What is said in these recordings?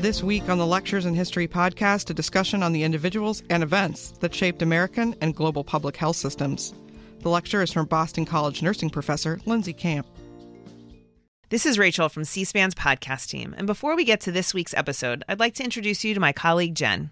This week on the Lectures in History podcast, a discussion on the individuals and events that shaped American and global public health systems. The lecture is from Boston College nursing professor Lindsey Camp. This is Rachel from C SPAN's podcast team. And before we get to this week's episode, I'd like to introduce you to my colleague, Jen.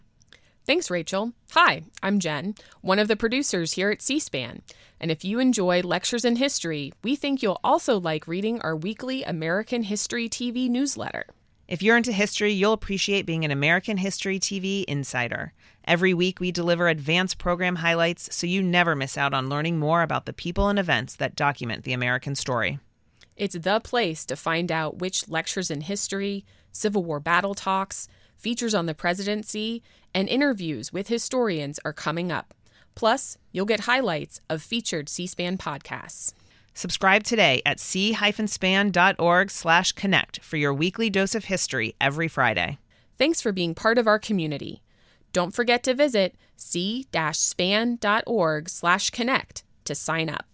Thanks, Rachel. Hi, I'm Jen, one of the producers here at C SPAN. And if you enjoy lectures in history, we think you'll also like reading our weekly American History TV newsletter. If you're into history, you'll appreciate being an American History TV insider. Every week, we deliver advanced program highlights so you never miss out on learning more about the people and events that document the American story. It's the place to find out which lectures in history, Civil War battle talks, features on the presidency, and interviews with historians are coming up. Plus, you'll get highlights of featured C SPAN podcasts. Subscribe today at c-span.org slash connect for your weekly dose of history every Friday. Thanks for being part of our community. Don't forget to visit c-span.org slash connect to sign up.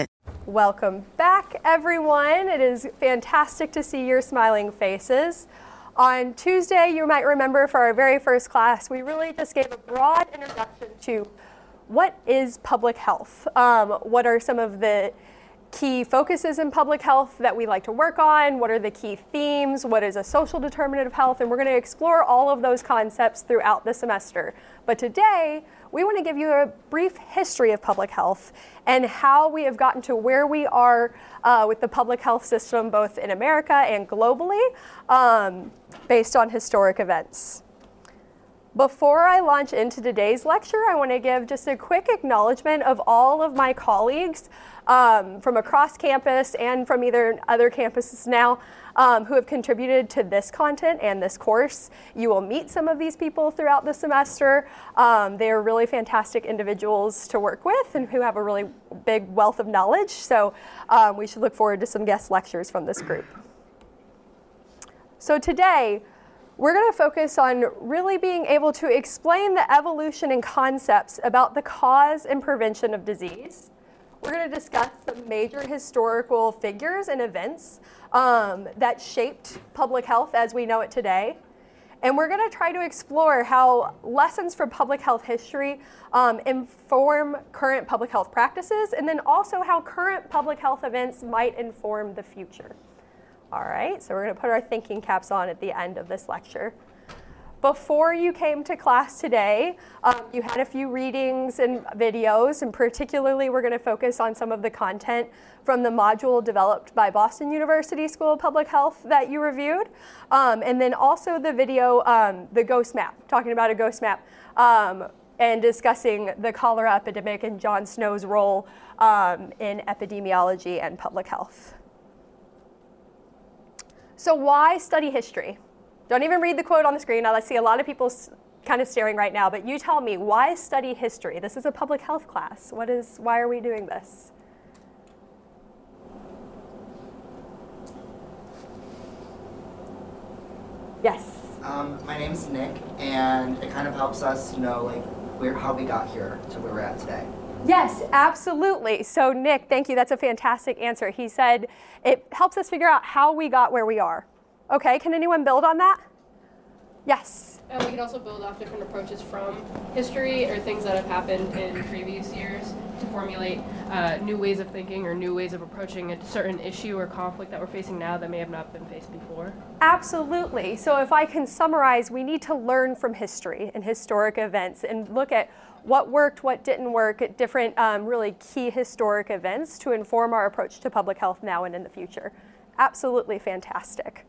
Welcome back, everyone. It is fantastic to see your smiling faces. On Tuesday, you might remember for our very first class, we really just gave a broad introduction to what is public health? Um, what are some of the key focuses in public health that we like to work on? What are the key themes? What is a social determinant of health? And we're going to explore all of those concepts throughout the semester. But today, we want to give you a brief history of public health and how we have gotten to where we are uh, with the public health system, both in America and globally, um, based on historic events. Before I launch into today's lecture, I want to give just a quick acknowledgement of all of my colleagues um, from across campus and from either other campuses now um, who have contributed to this content and this course. You will meet some of these people throughout the semester. Um, they are really fantastic individuals to work with and who have a really big wealth of knowledge. So um, we should look forward to some guest lectures from this group. So today, we're going to focus on really being able to explain the evolution and concepts about the cause and prevention of disease. We're going to discuss some major historical figures and events um, that shaped public health as we know it today. And we're going to try to explore how lessons from public health history um, inform current public health practices, and then also how current public health events might inform the future. All right, so we're to put our thinking caps on at the end of this lecture. Before you came to class today, um, you had a few readings and videos, and particularly we're to focus on some of the content from the module developed by Boston University School of Public Health that you reviewed, um, and then also the video, um, the ghost map, talking about a ghost map, um, and discussing the cholera epidemic and John Snow's role um, in epidemiology and public health. So why study history? Don't even read the quote on the screen. I see a lot of people kind of staring right now, but you tell me, why study history? This is a public health class. What is, why are we doing this? Yes. Um, my name's Nick, and it kind of helps us know like where how we got here to where we're at today. Yes, absolutely. So, Nick, thank you. That's a fantastic answer. He said it helps us figure out how we got where we are. Okay, can anyone build on that? Yes. And we can also build off different approaches from history or things that have happened in previous years to formulate uh, new ways of thinking or new ways of approaching a certain issue or conflict that we're facing now that may have not been faced before. Absolutely. So, if I can summarize, we need to learn from history and historic events and look at what worked, what didn't work at different um, really key historic events to inform our approach to public health now and in the future. Absolutely fantastic.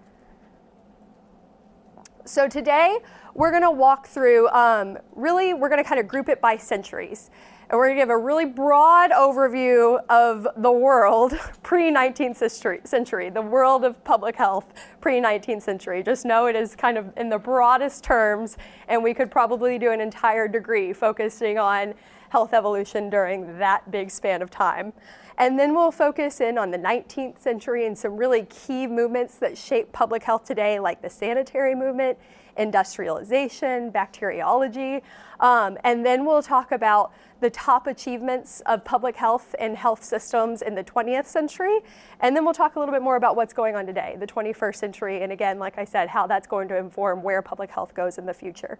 So today we're going to walk through, um, really, we're going to kind of group it by centuries. And we're going to give a really broad overview of the world pre 19th century, the world of public health pre 19th century. Just know it is kind of in the broadest terms, and we could probably do an entire degree focusing on health evolution during that big span of time. And then we'll focus in on the 19th century and some really key movements that shape public health today, like the sanitary movement, industrialization, bacteriology. Um, and then we'll talk about the top achievements of public health and health systems in the 20th century. And then we'll talk a little bit more about what's going on today, the 21st century, and again, like I said, how that's going to inform where public health goes in the future.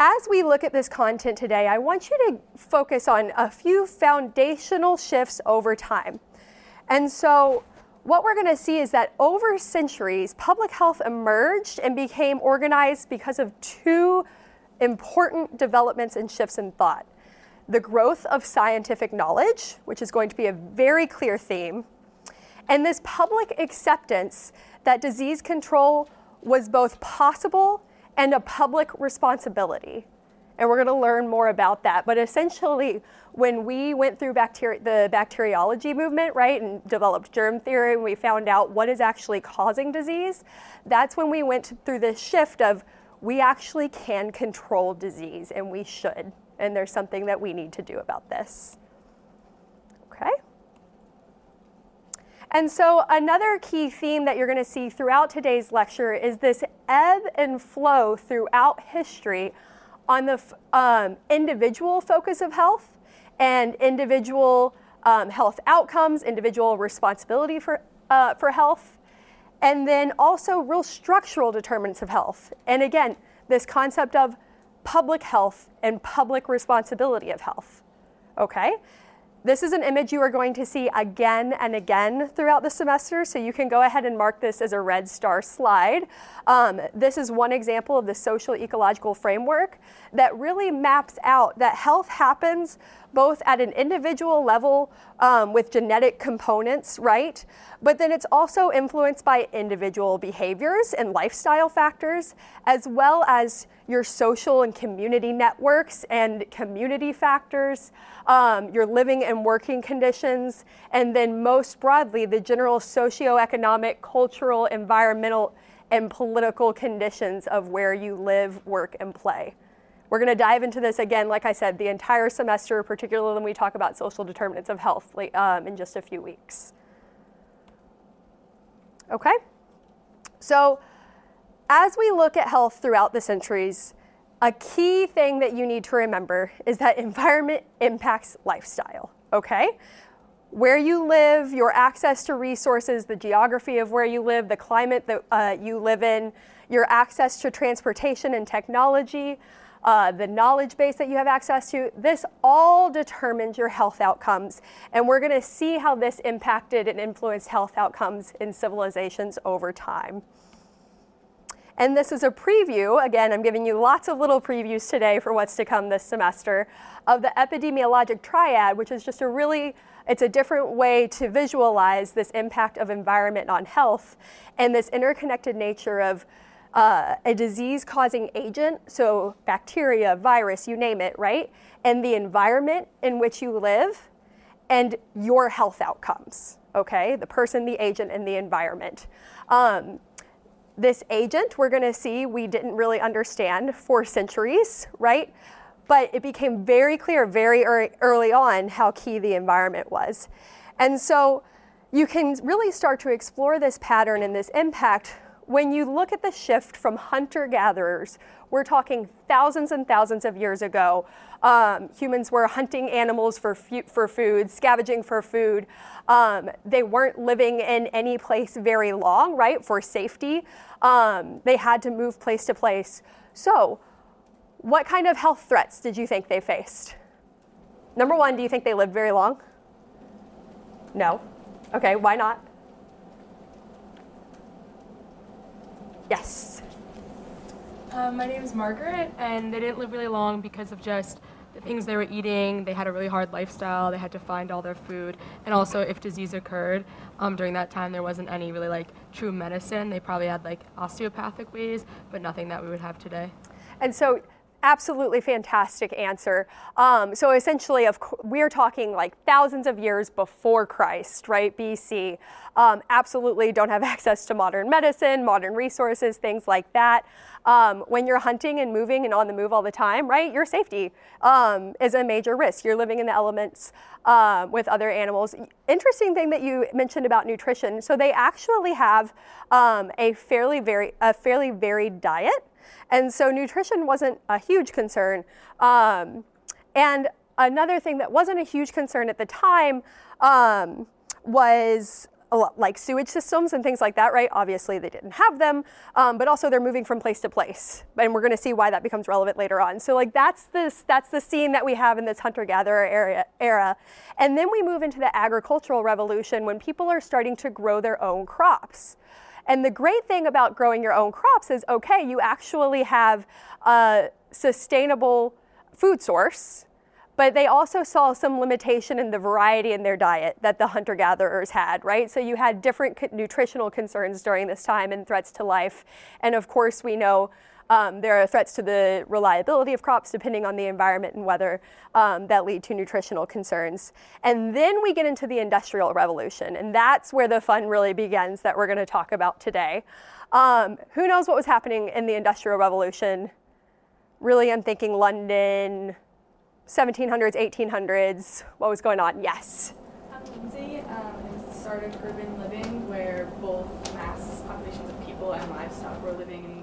As we look at this content today, I want you to focus on a few foundational shifts over time. And so, what we're going to see is that over centuries, public health emerged and became organized because of two important developments and shifts in thought the growth of scientific knowledge, which is going to be a very clear theme, and this public acceptance that disease control was both possible and a public responsibility. And we're going to learn more about that. But essentially, when we went through bacteri- the bacteriology movement, right, and developed germ theory, and we found out what is actually causing disease, that's when we went through this shift of we actually can control disease and we should. And there's something that we need to do about this. Okay? And so, another key theme that you're going to see throughout today's lecture is this ebb and flow throughout history on the um, individual focus of health and individual um, health outcomes, individual responsibility for, uh, for health, and then also real structural determinants of health. And again, this concept of public health and public responsibility of health. Okay? This is an image you are going to see again and again throughout the semester, so you can go ahead and mark this as a red star slide. Um, this is one example of the social ecological framework that really maps out that health happens both at an individual level um, with genetic components, right? But then it's also influenced by individual behaviors and lifestyle factors, as well as your social and community networks and community factors, um, your living and working conditions, and then most broadly, the general socioeconomic, cultural, environmental, and political conditions of where you live, work, and play. We're going to dive into this again, like I said, the entire semester, particularly when we talk about social determinants of health um, in just a few weeks. Okay? So, as we look at health throughout the centuries, a key thing that you need to remember is that environment impacts lifestyle, okay? Where you live, your access to resources, the geography of where you live, the climate that uh, you live in, your access to transportation and technology, uh, the knowledge base that you have access to, this all determines your health outcomes. And we're going to see how this impacted and influenced health outcomes in civilizations over time. And this is a preview, again, I'm giving you lots of little previews today for what's to come this semester, of the epidemiologic triad, which is just a really, it's a different way to visualize this impact of environment on health and this interconnected nature of uh, a disease causing agent, so bacteria, virus, you name it, right? And the environment in which you live and your health outcomes, okay? The person, the agent, and the environment. Um, this agent, we're gonna see, we didn't really understand for centuries, right? But it became very clear very early on how key the environment was. And so you can really start to explore this pattern and this impact when you look at the shift from hunter gatherers, we're talking thousands and thousands of years ago. Um, humans were hunting animals for, for food, scavenging for food. Um, they weren't living in any place very long, right, for safety. Um, they had to move place to place. So, what kind of health threats did you think they faced? Number one, do you think they lived very long? No. Okay, why not? Yes. Um, my name is Margaret, and they didn't live really long because of just the things they were eating. They had a really hard lifestyle. They had to find all their food, and also if disease occurred um, during that time, there wasn't any really like true medicine. They probably had like osteopathic ways, but nothing that we would have today. And so absolutely fantastic answer. Um, so essentially, of we're talking like thousands of years before Christ, right? BC. Um, absolutely don't have access to modern medicine, modern resources, things like that. Um, when you're hunting and moving and on the move all the time, right? Your safety um, is a major risk. You're living in the elements um, with other animals. Interesting thing that you mentioned about nutrition. So they actually have um, a fairly very a fairly varied diet. And so nutrition wasn't a huge concern. Um, and another thing that wasn't a huge concern at the time um, was like sewage systems and things like that, right? Obviously, they didn't have them, um, but also they're moving from place to place, and we're going to see why that becomes relevant later on. So, like that's this that's the scene that we have in this hunter-gatherer era, era, and then we move into the agricultural revolution when people are starting to grow their own crops. And the great thing about growing your own crops is okay, you actually have a sustainable food source, but they also saw some limitation in the variety in their diet that the hunter gatherers had, right? So you had different nutritional concerns during this time and threats to life. And of course, we know um, there are threats to the reliability of crops depending on the environment and weather um, that lead to nutritional concerns. And then we get into the Industrial Revolution, and that's where the fun really begins that we're going to talk about today. Um, who knows what was happening in the Industrial Revolution? Really, I'm thinking London, 1700s, 1800s. What was going on? Yes. Um, Lindsay, um, it the start of urban living where both mass populations of people and livestock were living in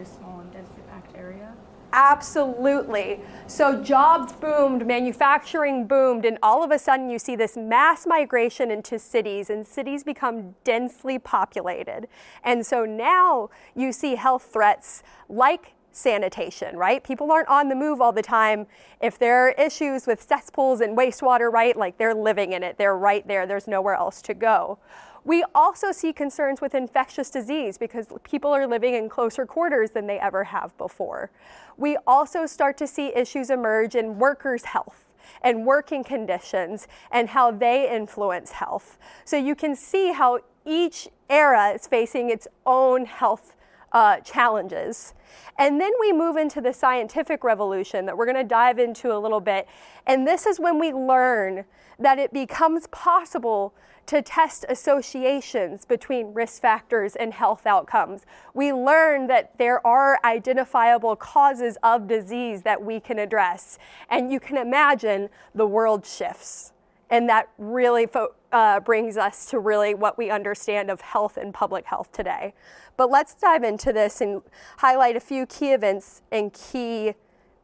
very small and densely packed area? Absolutely. So jobs boomed, manufacturing boomed, and all of a sudden you see this mass migration into cities, and cities become densely populated. And so now you see health threats like sanitation, right? People aren't on the move all the time. If there are issues with cesspools and wastewater, right, like they're living in it, they're right there, there's nowhere else to go. We also see concerns with infectious disease because people are living in closer quarters than they ever have before. We also start to see issues emerge in workers' health and working conditions and how they influence health. So you can see how each era is facing its own health uh, challenges. And then we move into the scientific revolution that we're going to dive into a little bit. And this is when we learn that it becomes possible to test associations between risk factors and health outcomes. We learn that there are identifiable causes of disease that we can address. And you can imagine the world shifts. And that really fo- uh, brings us to really what we understand of health and public health today. But let's dive into this and highlight a few key events and key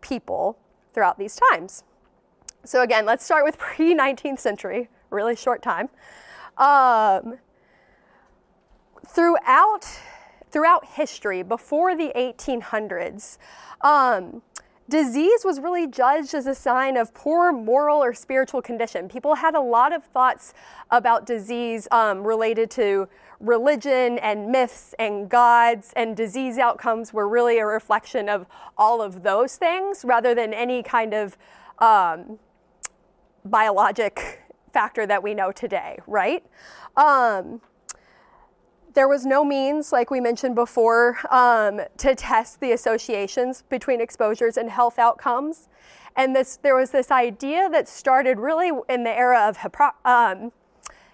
people throughout these times. So, again, let's start with pre 19th century, really short time. Um, throughout, throughout history, before the 1800s, um, disease was really judged as a sign of poor moral or spiritual condition. People had a lot of thoughts about disease um, related to religion and myths and gods, and disease outcomes were really a reflection of all of those things rather than any kind of um, biologic factor that we know today, right? Um, there was no means, like we mentioned before, um, to test the associations between exposures and health outcomes. And this, there was this idea that started really in the era of um,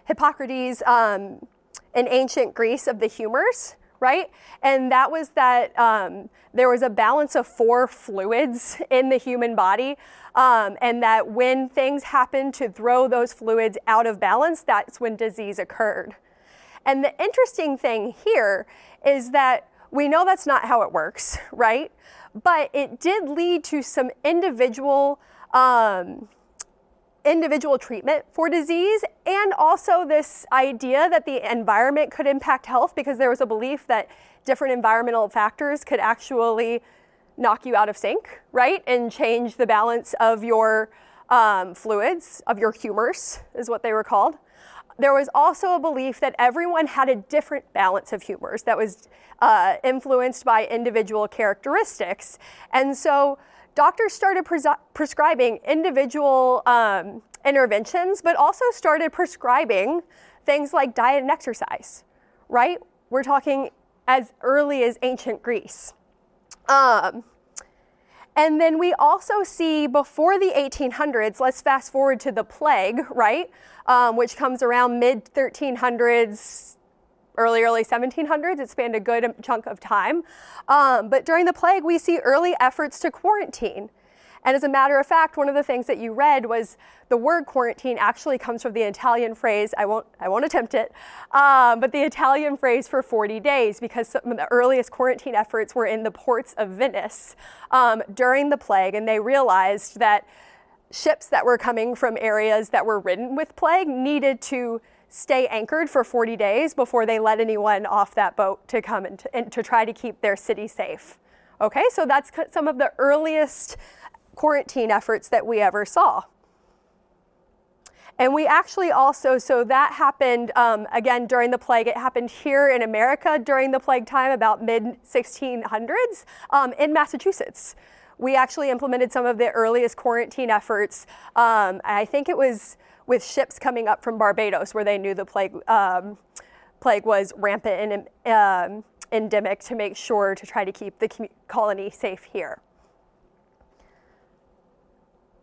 Hippocrates um, in ancient Greece of the humors, right? And that was that um, there was a balance of four fluids in the human body, um, and that when things happened to throw those fluids out of balance, that's when disease occurred. And the interesting thing here is that we know that's not how it works, right? But it did lead to some individual. Um, individual treatment for disease and also this idea that the environment could impact health because there was a belief that different environmental factors could actually knock you out of sync, right? And change the balance of your um, fluids, of your humors, is what they were called. There was also a belief that everyone had a different balance of humors that was uh, influenced by individual characteristics. And so doctors started pres- prescribing individual um, interventions, but also started prescribing things like diet and exercise, right? We're talking as early as ancient Greece. Um, And then we also see before the 1800s, let's fast forward to the plague, right? Um, which comes around mid 1300s, early, early 1700s. It spanned a good chunk of time. Um, but during the plague, we see early efforts to quarantine. And as a matter of fact, one of the things that you read was the word quarantine actually comes from the Italian phrase, I won't, I won't attempt it, um, but the Italian phrase for 40 days because some of the earliest quarantine efforts were in the ports of Venice um, during the plague. And they realized that ships that were coming from areas that were ridden with plague needed to stay anchored for 40 days before they let anyone off that boat to come and to, and to try to keep their city safe. Okay, so that's some of the earliest quarantine efforts that we ever saw. And we actually also, so that happened um, again during the plague. It happened here in America during the plague time, about mid 1600s um, in Massachusetts. We actually implemented some of the earliest quarantine efforts. Um, I think it was with ships coming up from Barbados, where they knew the plague um, plague was rampant and um, endemic, to make sure to try to keep the colony safe here.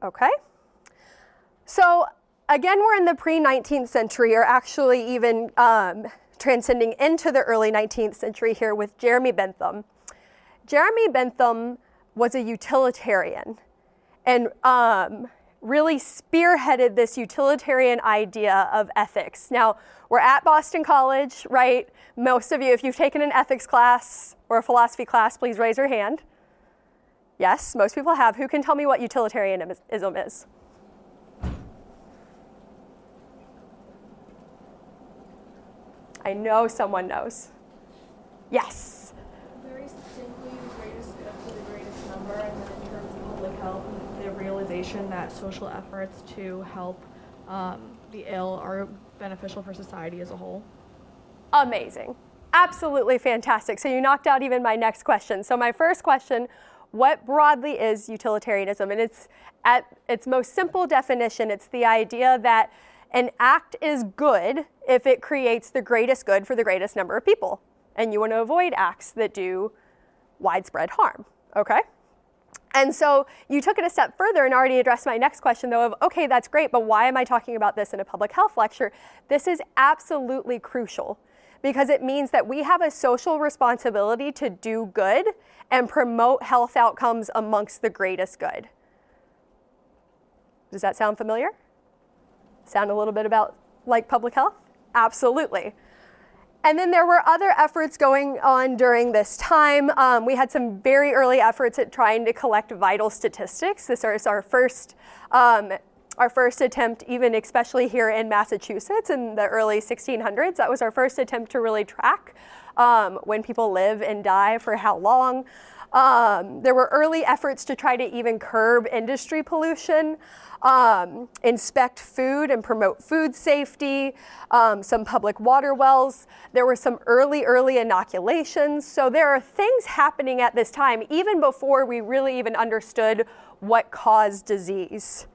Okay? So, again, we're in the pre 19th century, or actually even um, transcending into the early 19th century here with Jeremy Bentham. Jeremy Bentham was a utilitarian and um, really spearheaded this utilitarian idea of ethics. Now, we're at Boston College, right? Most of you, if you've taken an ethics class or a philosophy class, please raise your hand. Yes, most people have. Who can tell me what utilitarianism is? I know someone knows. Yes. Very succinctly, the greatest good for the greatest number, and then in terms of public health, the realization that social efforts to help um, the ill are beneficial for society as a whole. Amazing. Absolutely fantastic. So you knocked out even my next question. So my first question what broadly is utilitarianism? And it's at its most simple definition, it's the idea that an act is good if it creates the greatest good for the greatest number of people. And you want to avoid acts that do widespread harm. Okay? And so you took it a step further and already addressed my next question, though, of okay, that's great, but why am I talking about this in a public health lecture? This is absolutely crucial because it means that we have a social responsibility to do good and promote health outcomes amongst the greatest good. Does that sound familiar? Sound a little bit about like public health? Absolutely. And then there were other efforts going on during this time. Um, we had some very early efforts at trying to collect vital statistics. This is our first um, our first attempt, even especially here in Massachusetts in the early 1600s. That was our first attempt to really track um, when people live and die for how long. Um, there were early efforts to try to even curb industry pollution, um, inspect food and promote food safety, um, some public water wells. There were some early, early inoculations. So there are things happening at this time, even before we really even understood what caused disease.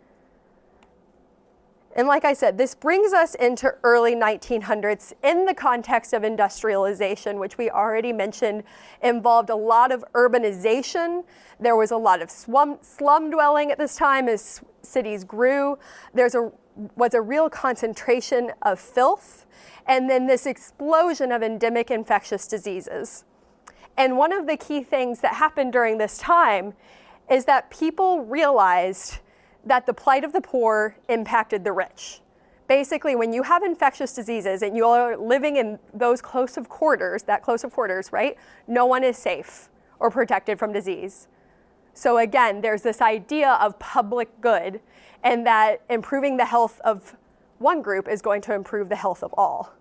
And like I said, this brings us into early 1900s in the context of industrialization, which we already mentioned involved a lot of urbanization. There was a lot of slum, slum dwelling at this time as cities grew. There's a was a real concentration of filth, and then this explosion of endemic infectious diseases. And one of the key things that happened during this time is that people realized that the plight of the poor impacted the rich. Basically, when you have infectious diseases and you are living in those close of quarters, that close of quarters, right? No one is safe or protected from disease. So again, there's this idea of public good and that improving the health of one group is going to improve the health of all.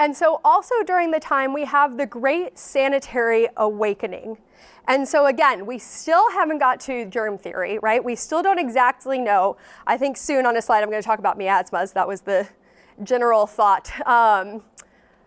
And so, also during the time, we have the Great Sanitary Awakening. And so, again, we still haven't got to germ theory, right? We still don't exactly know. I think soon on a slide I'm going to talk about miasmas. That was the general thought um,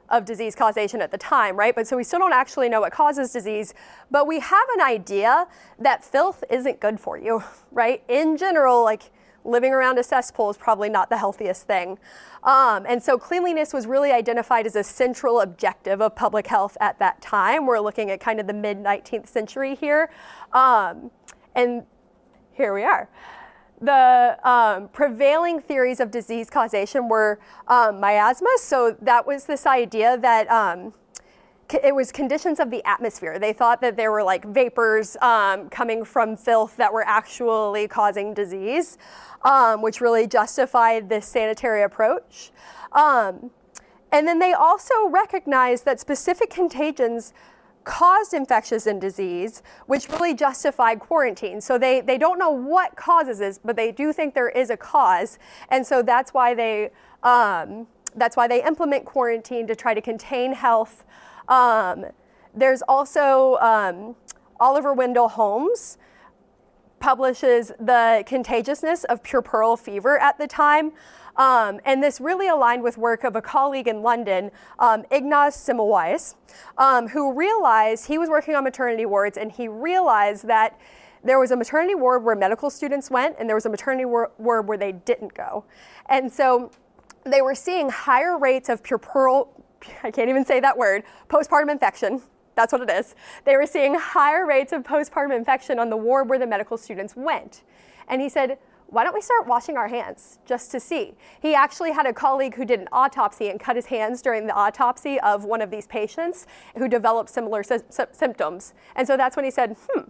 of disease causation at the time, right? But so we still don't actually know what causes disease, but we have an idea that filth isn't good for you, right? In general, like living around a cesspool is probably not the healthiest thing. Um, and so cleanliness was really identified as a central objective of public health at that time. We're looking at kind of the mid 19th century here. Um, and here we are. The um, prevailing theories of disease causation were um, miasma. So that was this idea that um, it was conditions of the atmosphere. They thought that there were like vapors um, coming from filth that were actually causing disease, um, which really justified this sanitary approach. Um, and then they also recognized that specific contagions caused infectious and disease, which really justified quarantine. So they, they don't know what causes this, but they do think there is a cause. And so that's why they, um, that's why they implement quarantine to try to contain health um, there's also um, Oliver Wendell Holmes publishes the contagiousness of puerperal fever at the time. Um, and this really aligned with work of a colleague in London, um, Ignaz Semmelweis, um, who realized he was working on maternity wards and he realized that there was a maternity ward where medical students went and there was a maternity ward where they didn't go. And so they were seeing higher rates of puerperal, I can't even say that word, postpartum infection. That's what it is. They were seeing higher rates of postpartum infection on the ward where the medical students went. And he said, why don't we start washing our hands just to see? He actually had a colleague who did an autopsy and cut his hands during the autopsy of one of these patients who developed similar sy- symptoms. And so that's when he said, hmm,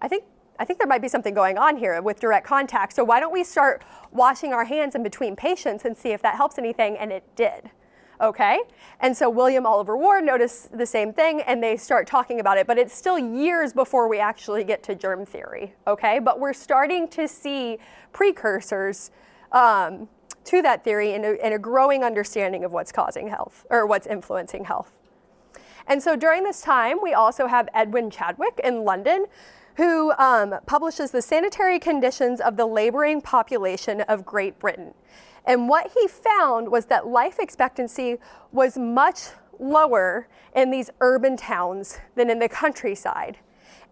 I think I think there might be something going on here with direct contact. So why don't we start washing our hands in between patients and see if that helps anything? And it did okay? And so William Oliver Ward noticed the same thing and they start talking about it, but it's still years before we actually get to germ theory, okay? But we're starting to see precursors um, to that theory and a, and a growing understanding of what's causing health or what's influencing health. And so during this time, we also have Edwin Chadwick in London, who um, publishes the sanitary conditions of the laboring population of Great Britain. And what he found was that life expectancy was much lower in these urban towns than in the countryside.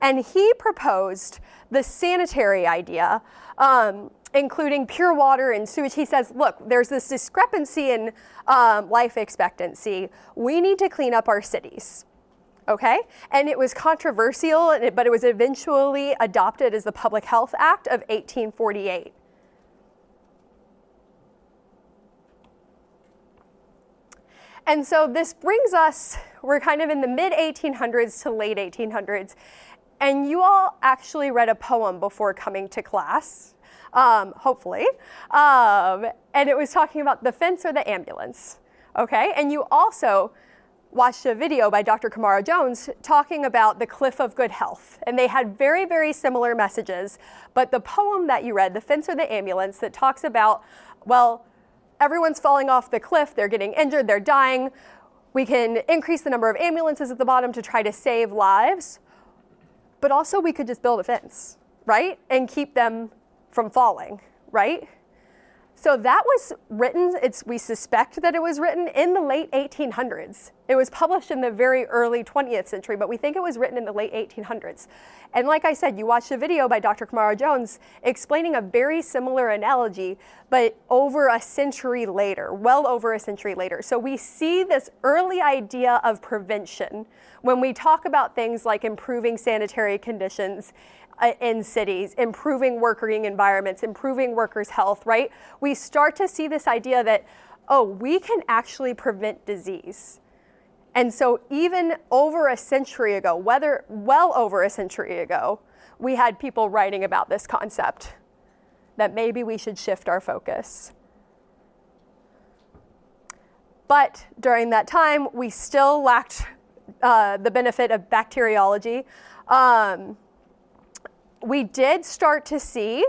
And he proposed the sanitary idea, um, including pure water and sewage. He says, look, there's this discrepancy in um, life expectancy. We need to clean up our cities. Okay? And it was controversial, but it was eventually adopted as the Public Health Act of 1848. And so this brings us, we're kind of in the mid 1800s to late 1800s. And you all actually read a poem before coming to class, um, hopefully. Um, and it was talking about the fence or the ambulance. Okay? And you also watched a video by Dr. Camara Jones talking about the cliff of good health. And they had very, very similar messages. But the poem that you read, The Fence or the Ambulance, that talks about, well, everyone's falling off the cliff, they're getting injured, they're dying. We can increase the number of ambulances at the bottom to try to save lives. But also, we could just build a fence, right? And keep them from falling, right? So that was written, it's, we suspect that it was written in the late 1800s. It was published in the very early 20th century, but we think it was written in the late 1800s. And like I said, you watched a video by Dr. Camara Jones explaining a very similar analogy, but over a century later, well over a century later. So we see this early idea of prevention when we talk about things like improving sanitary conditions uh, in cities, improving working environments, improving workers' health, right? We start to see this idea that, oh, we can actually prevent disease. And so, even over a century ago, whether well over a century ago, we had people writing about this concept that maybe we should shift our focus. But during that time, we still lacked uh, the benefit of bacteriology. Um, we did start to see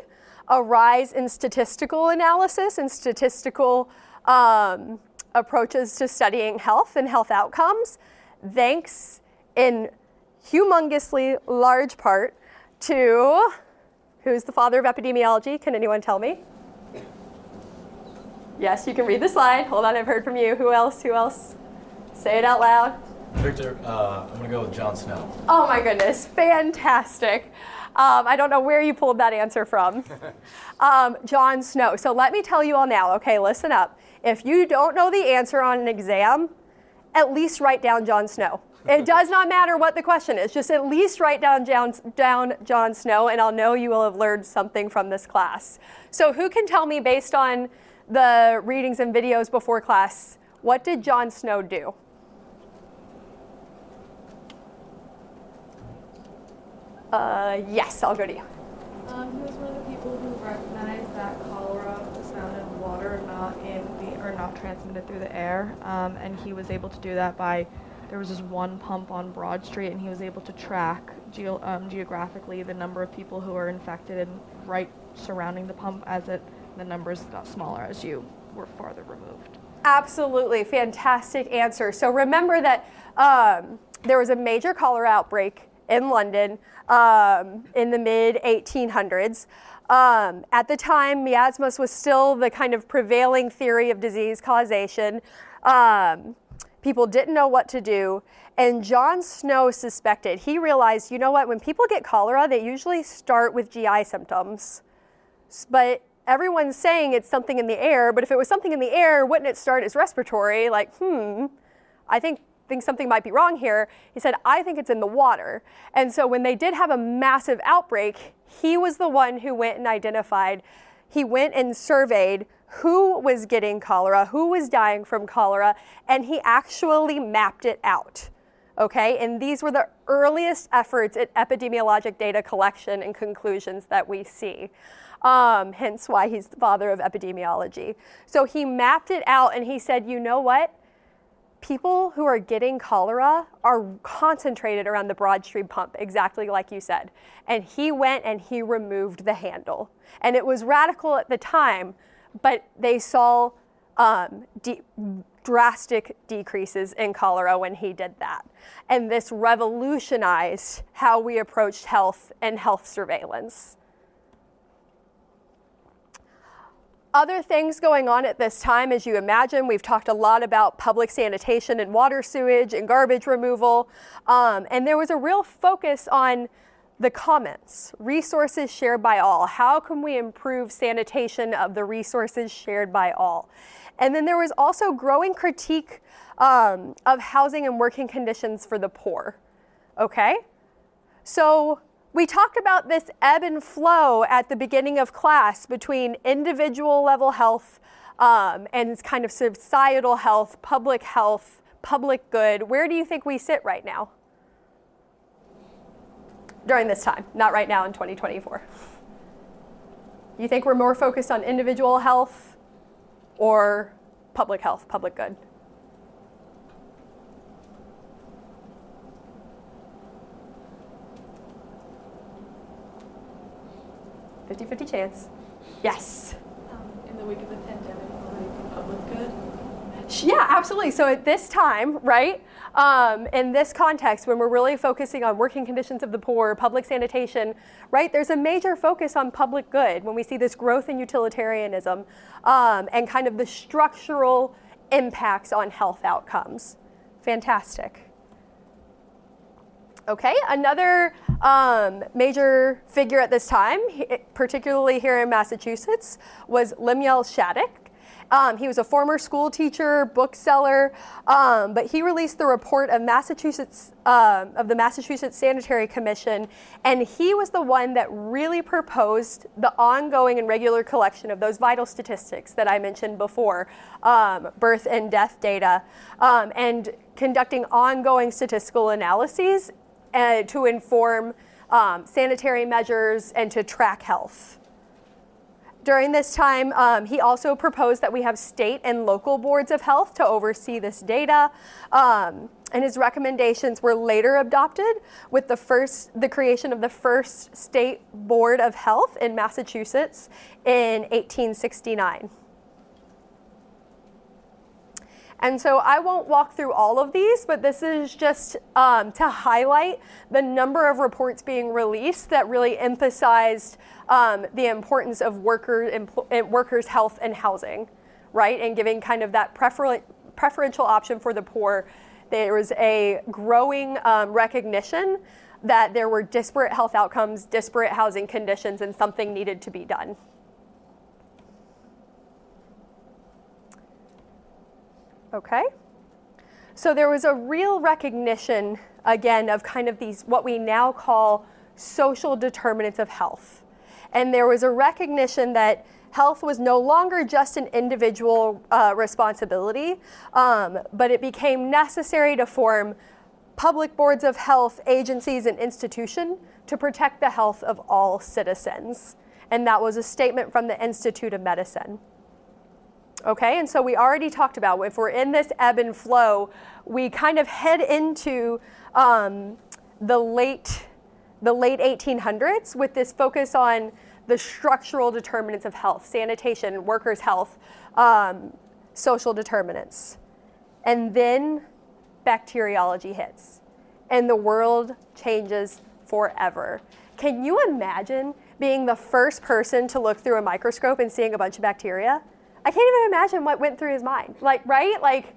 a rise in statistical analysis and statistical um, approaches to studying health and health outcomes, thanks in humongously large part to who's the father of epidemiology? Can anyone tell me? Yes, you can read the slide. Hold on, I've heard from you. Who else? Who else? Say it out loud. Victor, uh, I'm going to go with John Snow. Oh my goodness, fantastic. Um, I don't know where you pulled that answer from. Um, John Snow. So let me tell you all now, okay, listen up. If you don't know the answer on an exam, at least write down John Snow. It does not matter what the question is, just at least write down, down, down John Snow, and I'll know you will have learned something from this class. So, who can tell me, based on the readings and videos before class, what did John Snow do? Uh, yes, I'll go to you. Um, he was one of the people who recognized that cholera was found in water, not in the or not transmitted through the air. Um, and he was able to do that by there was just one pump on Broad Street, and he was able to track geo, um, geographically the number of people who are infected and right surrounding the pump as it the numbers got smaller as you were farther removed. Absolutely, fantastic answer. So remember that um, there was a major cholera outbreak in London um, in the mid 1800s. Um, at the time, miasmas was still the kind of prevailing theory of disease causation. Um, people didn't know what to do. And John Snow suspected, he realized, you know what, when people get cholera, they usually start with GI symptoms. But everyone's saying it's something in the air, but if it was something in the air, wouldn't it start as respiratory? Like, hmm, I think think something might be wrong here. He said, I think it's in the water. And so when they did have a massive outbreak, he was the one who went and identified, he went and surveyed who was getting cholera, who was dying from cholera, and he actually mapped it out. Okay, and these were the earliest efforts at epidemiologic data collection and conclusions that we see. Um, hence why he's the father of epidemiology. So he mapped it out and he said, you know what? People who are getting cholera are concentrated around the Broad Street pump, exactly like you said. And he went and he removed the handle. And it was radical at the time, but they saw um, de- drastic decreases in cholera when he did that. And this revolutionized how we approached health and health surveillance. Other things going on at this time, as you imagine, we've talked a lot about public sanitation and water sewage and garbage removal. Um, and there was a real focus on the commons, resources shared by all. How can we improve sanitation of the resources shared by all? And then there was also growing critique um, of housing and working conditions for the poor. Okay? So we talked about this ebb and flow at the beginning of class between individual level health um, and kind of societal health, public health, public good. Where do you think we sit right now? During this time, not right now in 2024. You think we're more focused on individual health or public health, public good? 50 50 chance. Yes. Um, in the week of the pandemic, like public good? Yeah, absolutely. So at this time, right, um, in this context, when we're really focusing on working conditions of the poor, public sanitation, right, there's a major focus on public good when we see this growth in utilitarianism um, and kind of the structural impacts on health outcomes. Fantastic. Okay, another um, major figure at this time, particularly here in Massachusetts, was Lemuel Shattuck. Um, he was a former school teacher, bookseller, um, but he released the report of Massachusetts um, of the Massachusetts Sanitary Commission, and he was the one that really proposed the ongoing and regular collection of those vital statistics that I mentioned before, um, birth and death data, um, and conducting ongoing statistical analyses uh, to inform um, sanitary measures and to track health. During this time, um, he also proposed that we have state and local boards of health to oversee this data. Um, and his recommendations were later adopted with the first the creation of the first state board of health in Massachusetts in 1869. And so I won't walk through all of these, but this is just um, to highlight the number of reports being released that really emphasized um, the importance of worker, eh, workers' health and housing, right? And giving kind of that prefer- preferential option for the poor. There was a growing um, recognition that there were disparate health outcomes, disparate housing conditions, and something needed to be done. Okay? So there was a real recognition, again, of kind of these, what we now call social determinants of health. And there was a recognition that health was no longer just an individual uh, responsibility, um, but it became necessary to form public boards of health, agencies, and institutions to protect the health of all citizens. And that was a statement from the Institute of Medicine. Okay, and so we already talked about if we're in this ebb and flow, we kind of head into um, the late the late 1800s with this focus on the structural determinants of health, sanitation, workers' health, um, social determinants. And then bacteriology hits, and the world changes forever. Can you imagine being the first person to look through a microscope and seeing a bunch of bacteria? I can't even imagine what went through his mind. Like, right? Like,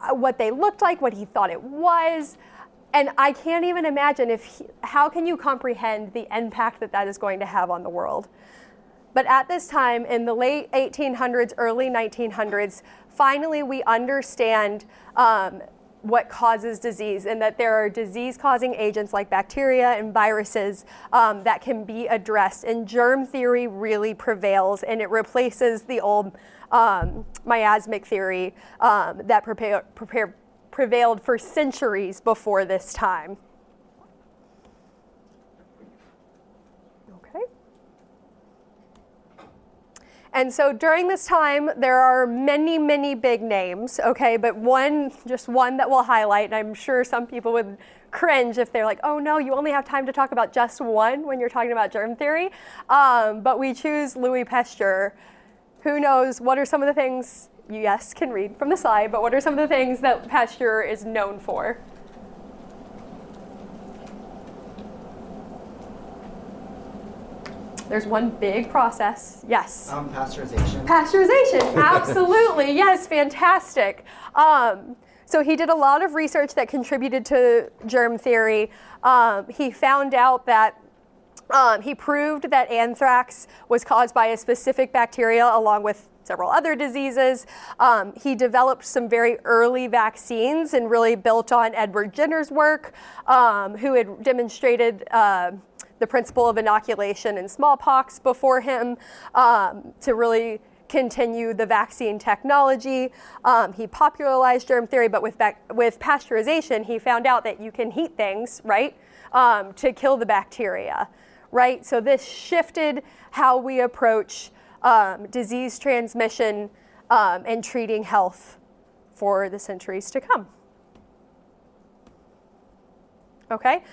uh, what they looked like, what he thought it was. And I can't even imagine if, he, how can you comprehend the impact that that is going to have on the world? But at this time, in the late 1800s, early 1900s, finally we understand um, what causes disease and that there are disease causing agents like bacteria and viruses um, that can be addressed. And germ theory really prevails and it replaces the old um, miasmic theory um, that prepare, prepare, prevailed for centuries before this time. Okay. And so during this time, there are many, many big names, okay, but one, just one that we'll highlight, and I'm sure some people would cringe if they're like, oh no, you only have time to talk about just one when you're talking about germ theory. Um, but we choose Louis Pasteur. Who knows what are some of the things you, yes, can read from the slide, but what are some of the things that Pasteur is known for? There's one big process. Yes. Um, pasteurization. Pasteurization, absolutely. yes, fantastic. Um, so he did a lot of research that contributed to germ theory. Um, he found out that um, he proved that anthrax was caused by a specific bacteria along with several other diseases. Um, he developed some very early vaccines and really built on Edward Jenner's work, um, who had demonstrated. Uh, the principle of inoculation in smallpox before him um, to really continue the vaccine technology. Um, he popularized germ theory, but with, with pasteurization, he found out that you can heat things, right, um, to kill the bacteria, right? So this shifted how we approach um, disease transmission um, and treating health for the centuries to come. Okay?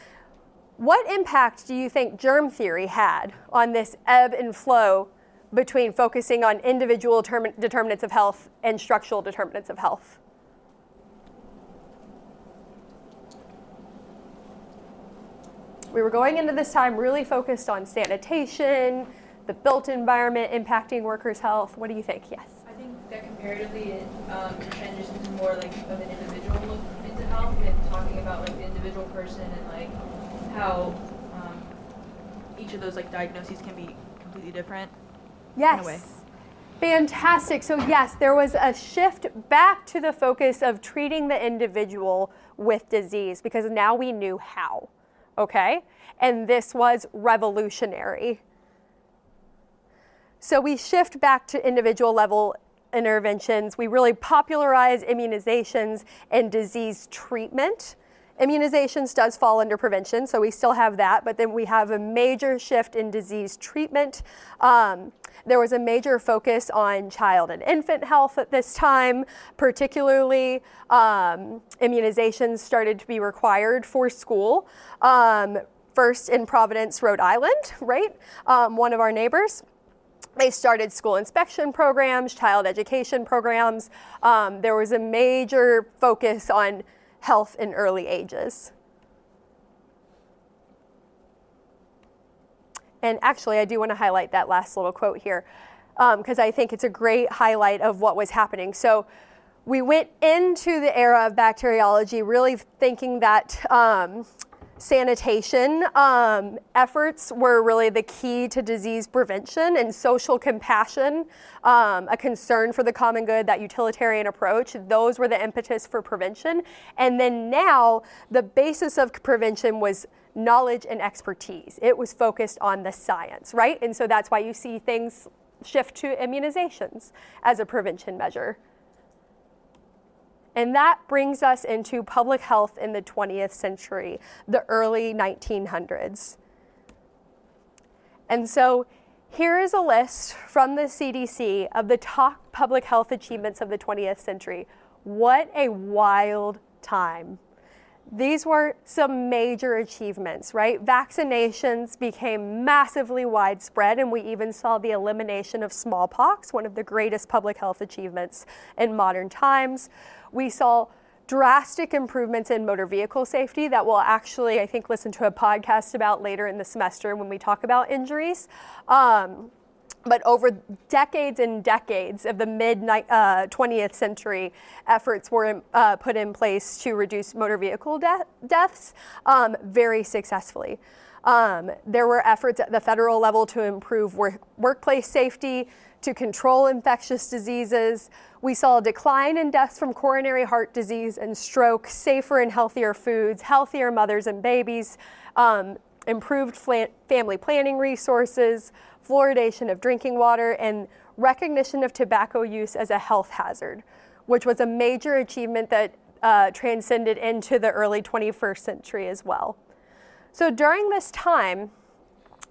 What impact do you think germ theory had on this ebb and flow between focusing on individual term- determinants of health and structural determinants of health? We were going into this time really focused on sanitation, the built environment impacting workers' health. What do you think? Yes. I think that comparatively it um, transitions more like of an individual look into health and talking about like the individual person and like how um, each of those like diagnoses can be completely different. Yes. Fantastic. So, yes, there was a shift back to the focus of treating the individual with disease because now we knew how. Okay? And this was revolutionary. So, we shift back to individual level interventions. We really popularize immunizations and disease treatment. Immunizations does fall under prevention, so we still have that, but then we have a major shift in disease treatment. Um, there was a major focus on child and infant health at this time, particularly um, immunizations started to be required for school. Um, first in Providence, Rhode Island, right? Um, one of our neighbors. They started school inspection programs, child education programs. Um, there was a major focus on health in early ages. And actually, I do want to highlight that last little quote here because um, I think it's a great highlight of what was happening. So, we went into the era of bacteriology really thinking that um, Sanitation um, efforts were really the key to disease prevention and social compassion, um, a concern for the common good, that utilitarian approach. Those were the impetus for prevention. And then now, the basis of prevention was knowledge and expertise. It was focused on the science, right? And so that's why you see things shift to immunizations as a prevention measure. And that brings us into public health in the 20th century, the early 1900s. And so here is a list from the CDC of the top public health achievements of the 20th century. What a wild time these were some major achievements, right? Vaccinations became massively widespread, and we even saw the elimination of smallpox, one of the greatest public health achievements in modern times. We saw drastic improvements in motor vehicle safety that we'll actually, I think, listen to a podcast about later in the semester when we talk about injuries. Um, but over decades and decades of the mid uh, 20th century, efforts were uh, put in place to reduce motor vehicle de- deaths um, very successfully. Um, there were efforts at the federal level to improve work- workplace safety, to control infectious diseases. We saw a decline in deaths from coronary heart disease and stroke, safer and healthier foods, healthier mothers and babies, um, improved family planning resources fluoridation of drinking water, and recognition of tobacco use as a health hazard, which was a major achievement that uh, transcended into the early 21st century as well. So during this time,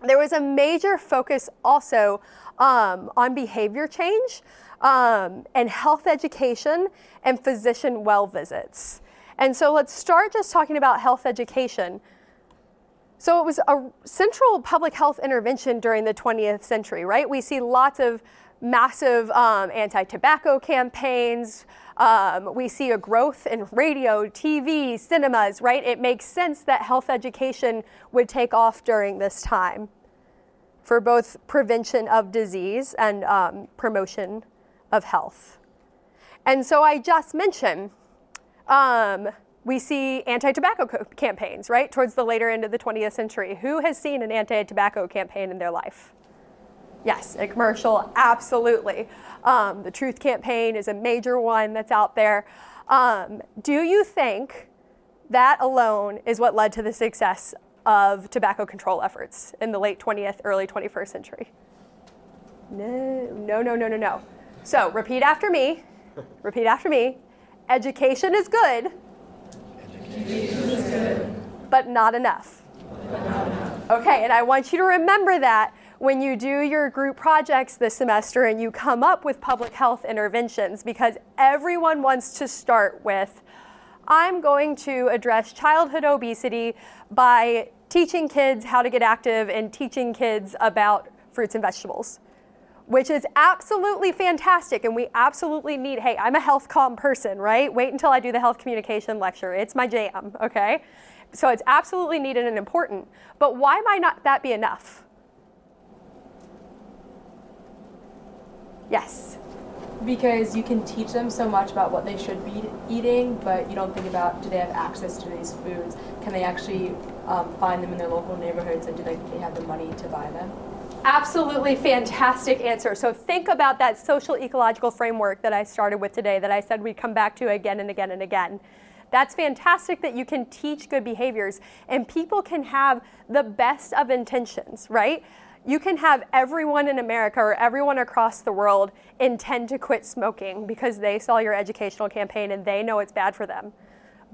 there was a major focus also um, on behavior change um, and health education and physician well visits. And so let's start just talking about health education. So it was a central public health intervention during the 20th century, right? We see lots of massive um, anti tobacco campaigns. Um, we see a growth in radio, TV, cinemas, right? It makes sense that health education would take off during this time for both prevention of disease and um, promotion of health. And so I just mentioned um, we see anti tobacco co- campaigns, right, towards the later end of the 20th century. Who has seen an anti tobacco campaign in their life? Yes, a commercial, absolutely. Um, the Truth Campaign is a major one that's out there. Um, do you think that alone is what led to the success of tobacco control efforts in the late 20th, early 21st century? No, no, no, no, no, no. So repeat after me. repeat after me. Education is good but not enough. Okay, and I want you to remember that when you do your group projects this semester and you come up with public health interventions because everyone wants to start with I'm going to address childhood obesity by teaching kids how to get active and teaching kids about fruits and vegetables which is absolutely fantastic. And we absolutely need, hey, I'm a health comm person, right? Wait until I do the health communication lecture. It's my jam, okay? So it's absolutely needed and important. But why might not that be enough? Yes. Because you can teach them so much about what they should be eating, but you don't think about do they have access to these foods? Can they actually um, find them in their local neighborhoods, and do they, they have the money to buy them? Absolutely fantastic answer. So think about that social ecological framework that I started with today that I said we'd come back to again and again and again. That's fantastic that you can teach good behaviors and people can have the best of intentions, right? You can have everyone in America or everyone across the world intend to quit smoking because they saw your educational campaign and they know it's bad for them.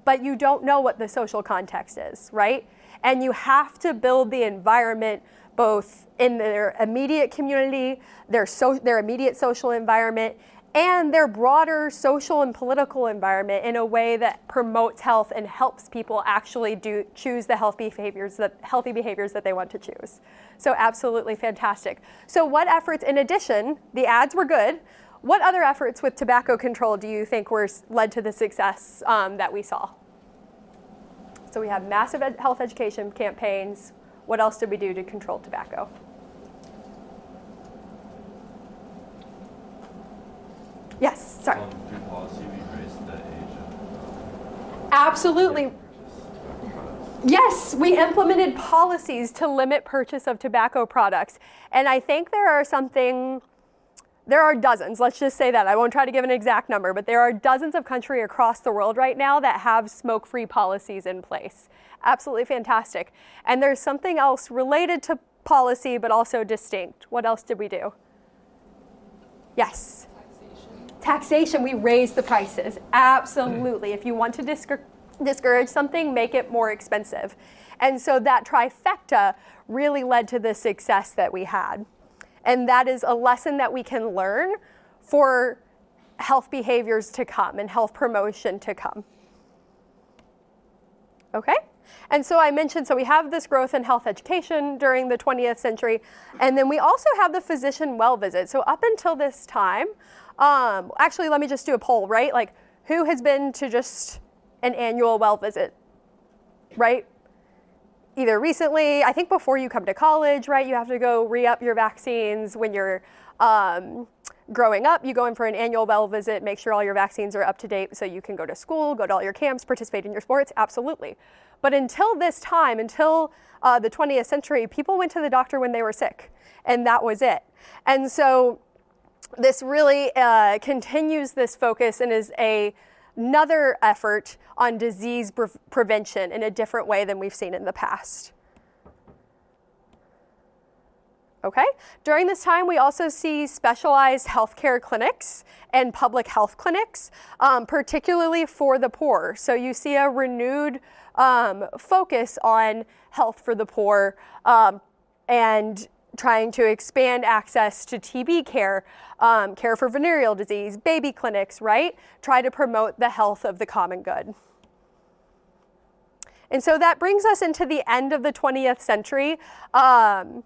But you don't know what the social context is, right? And you have to build the environment both in their immediate community, their, so, their immediate social environment, and their broader social and political environment in a way that promotes health and helps people actually do choose the health behaviors that healthy behaviors that they want to choose. So absolutely fantastic. So what efforts in addition, the ads were good. What other efforts with tobacco control do you think were led to the success um, that we saw? So we have massive ed- health education campaigns, what else did we do to control tobacco? Yes, sorry. Um, through policy, we raised the age of. Absolutely. Yes, we implemented policies to limit purchase of tobacco products. And I think there are something, there are dozens, let's just say that. I won't try to give an exact number, but there are dozens of countries across the world right now that have smoke free policies in place. Absolutely fantastic. And there's something else related to policy, but also distinct. What else did we do? Yes. Taxation. We raise the prices. Absolutely. if you want to discourage discourage something, make it more expensive. And so that trifecta really led to the success that we had. And that is a lesson that we can learn for health behaviors to come and health promotion to come. Okay? And so I mentioned, so we have this growth in health education during the 20th century, and then we also have the physician well visit. So up until this time, um, actually, let me just do a poll, right? Like, who has been to just an annual well visit, right? Either recently, I think before you come to college, right? You have to go re up your vaccines when you're um, growing up. You go in for an annual well visit, make sure all your vaccines are up to date so you can go to school, go to all your camps, participate in your sports. Absolutely. But until this time, until uh, the 20th century, people went to the doctor when they were sick, and that was it. And so this really uh, continues this focus and is a another effort on disease pre- prevention in a different way than we've seen in the past. Okay. During this time, we also see specialized healthcare clinics and public health clinics, um, particularly for the poor. So you see a renewed um, focus on health for the poor um, and trying to expand access to TB care, um, care for venereal disease, baby clinics, right? Try to promote the health of the common good. And so that brings us into the end of the 20th century. Um,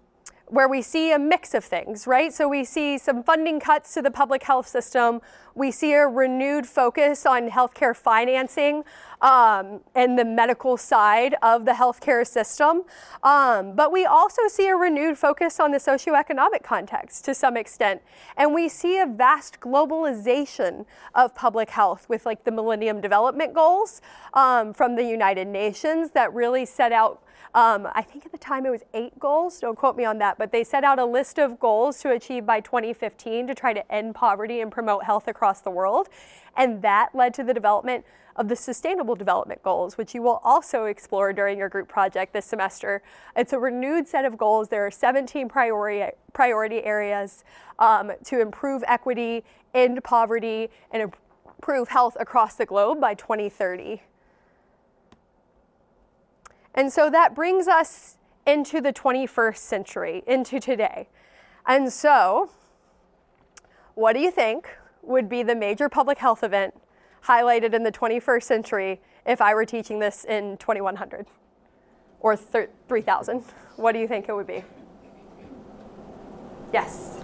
where we see a mix of things, right? So we see some funding cuts to the public health system. We see a renewed focus on healthcare financing um, and the medical side of the healthcare system. Um, but we also see a renewed focus on the socioeconomic context to some extent. And we see a vast globalization of public health with like the Millennium Development Goals um, from the United Nations that really set out um, I think at the time it was eight goals, don't quote me on that, but they set out a list of goals to achieve by 2015 to try to end poverty and promote health across the world. And that led to the development of the Sustainable Development Goals, which you will also explore during your group project this semester. It's a renewed set of goals. There are 17 priority, priority areas um, to improve equity, end poverty, and improve health across the globe by 2030. And so that brings us into the 21st century, into today. And so, what do you think would be the major public health event highlighted in the 21st century if I were teaching this in 2100 or 3000? What do you think it would be? Yes.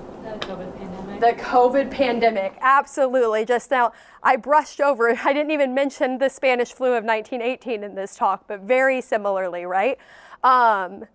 The COVID pandemic. Absolutely. Just now, I brushed over it. I didn't even mention the Spanish flu of 1918 in this talk, but very similarly, right? Um,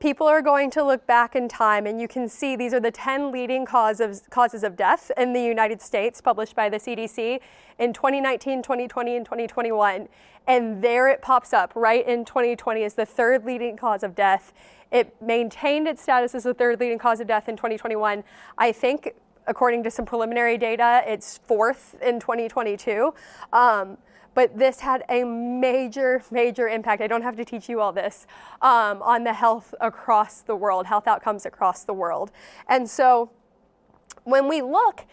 people are going to look back in time and you can see these are the 10 leading cause of, causes of death in the United States published by the CDC in 2019, 2020, and 2021. And there it pops up right in 2020 as the third leading cause of death it maintained its status as the third leading cause of death in 2021. I think, according to some preliminary data, it's fourth in 2022. Um, but this had a major, major impact. I don't have to teach you all this um, on the health across the world, health outcomes across the world. And so when we look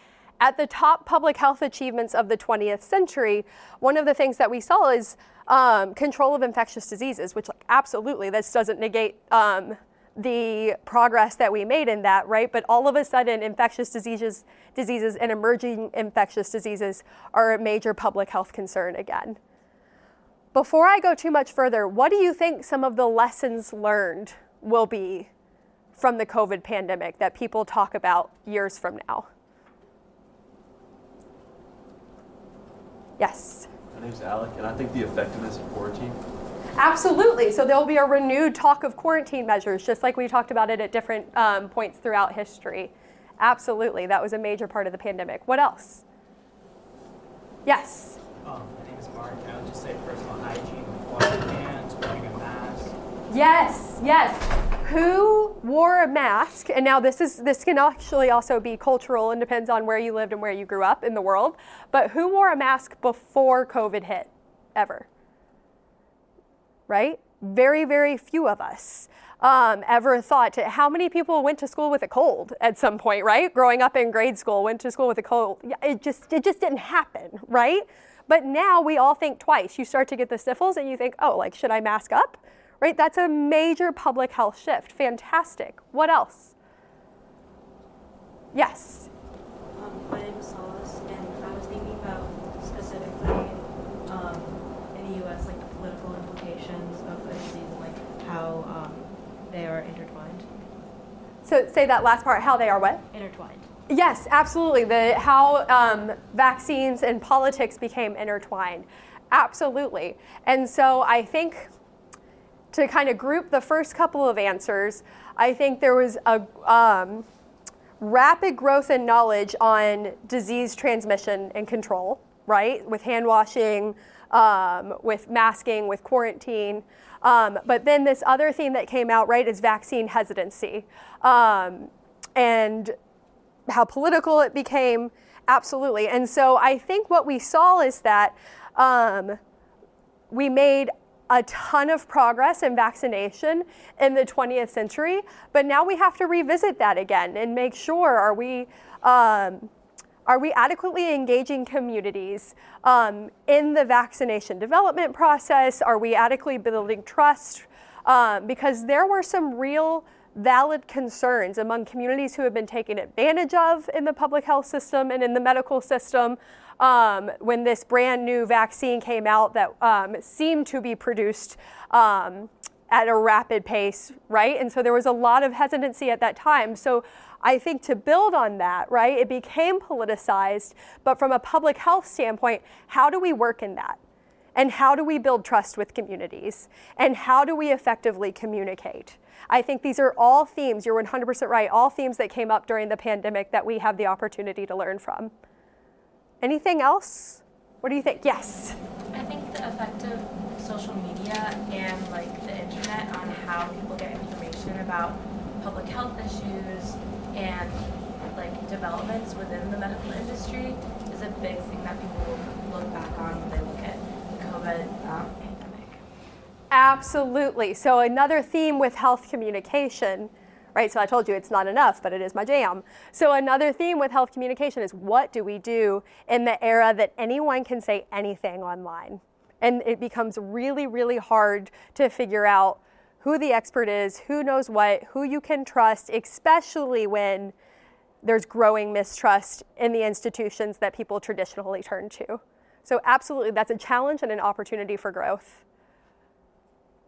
at the top public health achievements of the 20th century, one of the things that we saw is um, control of infectious diseases, which absolutely this doesn't negate um, the progress that we made in that, right? But all of a sudden, infectious diseases, diseases and emerging infectious diseases are a major public health concern again. Before I go too much further, what do you think some of the lessons learned will be from the COVID pandemic that people talk about years from now? Yes. My name's Alec, and I think the effectiveness of quarantine. Absolutely. So there will be a renewed talk of quarantine measures, just like we talked about it at different um, points throughout history. Absolutely. That was a major part of the pandemic. What else? Yes. Um, my name is Mark. I would just say personal hygiene, washing hands, wearing a mask. Yes, yes. Who wore a mask? And now this is this can actually also be cultural and depends on where you lived and where you grew up in the world. But who wore a mask before COVID hit ever? Right? Very, very few of us um, ever thought to how many people went to school with a cold at some point, right? Growing up in grade school, went to school with a cold. It just it just didn't happen, right? But now we all think twice. You start to get the sniffles and you think, oh, like should I mask up? Right? That's a major public health shift. Fantastic. What else? Yes. Um, my name is Solace, and I was thinking about specifically um, in the U.S. like the political implications of a disease, like how um, they are intertwined. So say that last part. How they are what? Intertwined. Yes, absolutely. The how um, vaccines and politics became intertwined. Absolutely. And so I think to kind of group the first couple of answers, I think there was a um, rapid growth in knowledge on disease transmission and control, right? With hand washing, um, with masking, with quarantine. Um, but then this other theme that came out, right, is vaccine hesitancy. Um, and how political it became, absolutely. And so I think what we saw is that um, we made a ton of progress in vaccination in the 20th century, but now we have to revisit that again and make sure are we um, are we adequately engaging communities um, in the vaccination development process? Are we adequately building trust? Um, because there were some real valid concerns among communities who have been taken advantage of in the public health system and in the medical system um, when this brand new vaccine came out that um, seemed to be produced um, at a rapid pace, right? And so there was a lot of hesitancy at that time. So I think to build on that, right, it became politicized, but from a public health standpoint, how do we work in that? And how do we build trust with communities? And how do we effectively communicate? I think these are all themes, you're 100% right, all themes that came up during the pandemic that we have the opportunity to learn from. Anything else? What do you think? Yes. I think the effect of social media and like the internet on how people get information about public health issues and like developments within the medical industry is a big thing that people look back on when they look at the COVID um, pandemic. Absolutely. So another theme with health communication, right? So I told you it's not enough, but it is my jam. So another theme with health communication is what do we do in the era that anyone can say anything online? And it becomes really, really hard to figure out who the expert is, who knows what, who you can trust, especially when there's growing mistrust in the institutions that people traditionally turn to. So, absolutely, that's a challenge and an opportunity for growth.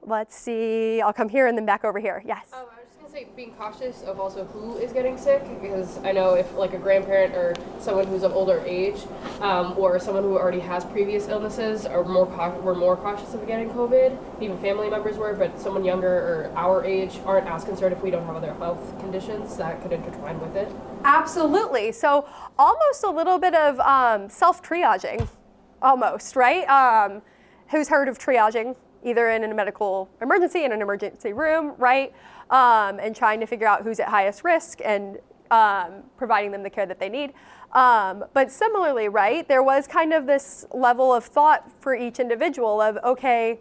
Let's see, I'll come here and then back over here. Yes. Oh, Just gonna say being cautious of also who is getting sick because I know if like a grandparent or someone who's of older age um, or someone who already has previous illnesses are more were more cautious of getting COVID. Even family members were, but someone younger or our age aren't as concerned if we don't have other health conditions that could intertwine with it. Absolutely. So, almost a little bit of um, self triaging, almost, right? Um, who's heard of triaging? Either in a medical emergency, in an emergency room, right? Um, and trying to figure out who's at highest risk and um, providing them the care that they need. Um, but similarly, right, there was kind of this level of thought for each individual of, okay,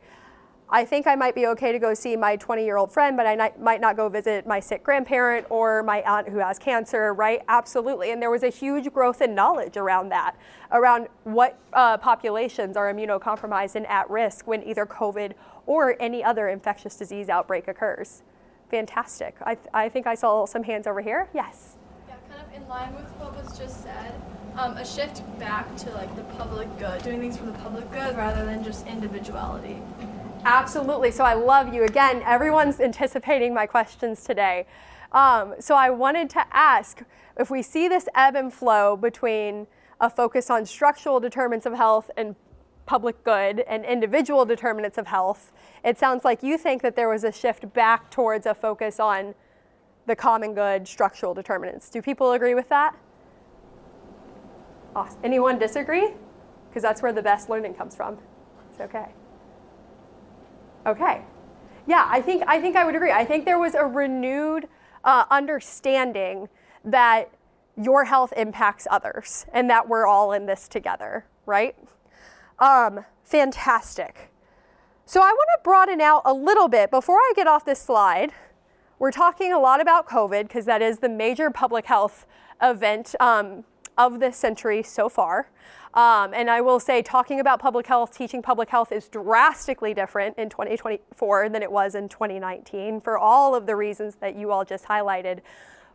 I think I might be okay to go see my 20 year old friend, but I not, might not go visit my sick grandparent or my aunt who has cancer, right? Absolutely. And there was a huge growth in knowledge around that, around what uh, populations are immunocompromised and at risk when either COVID or any other infectious disease outbreak occurs. Fantastic. I, th- I think I saw some hands over here. Yes. Yeah, kind of in line with what was just said. Um, a shift back to like the public good, doing things for the public good rather than just individuality. Absolutely. So I love you. Again, everyone's anticipating my questions today. Um, so I wanted to ask if we see this ebb and flow between a focus on structural determinants of health and public good and individual determinants of health, it sounds like you think that there was a shift back towards a focus on the common good structural determinants. Do people agree with that? Awesome. Anyone disagree? Because that's where the best learning comes from. It's okay. Okay. Yeah, I think I think I would agree. I think there was a renewed uh, understanding that your health impacts others and that we're all in this together, right? Um, fantastic. So I want to broaden out a little bit before I get off this slide. We're talking a lot about COVID because that is the major public health event um, of this century so far. Um, and I will say, talking about public health, teaching public health is drastically different in 2024 than it was in 2019 for all of the reasons that you all just highlighted.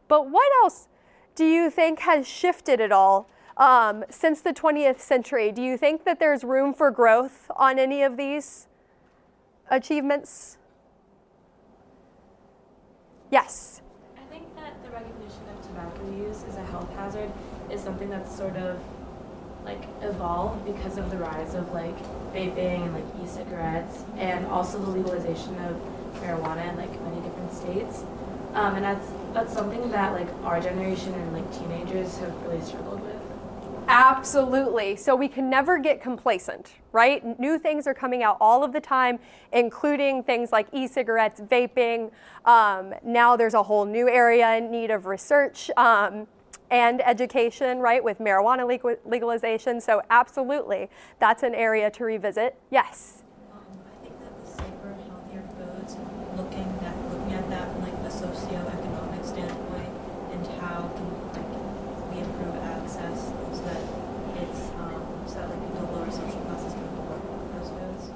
But what else do you think has shifted at all um, since the 20th century? Do you think that there's room for growth on any of these achievements? Yes. I think that the recognition of tobacco use as a health hazard is something that's sort of like evolved because of the rise of like vaping and like e-cigarettes and also the legalization of marijuana in like many different states. Um, and that's that's something that like our generation and like teenagers have really struggled. Absolutely. So we can never get complacent, right? New things are coming out all of the time, including things like e cigarettes, vaping. Um, now there's a whole new area in need of research. Um, and education, right, with marijuana legalization. So, absolutely, that's an area to revisit. Yes. Um, I think that the safer, healthier foods, looking at looking at that from like a socioeconomic standpoint, and how can like we improve access so that it's um, so that like people lower social classes can afford those foods.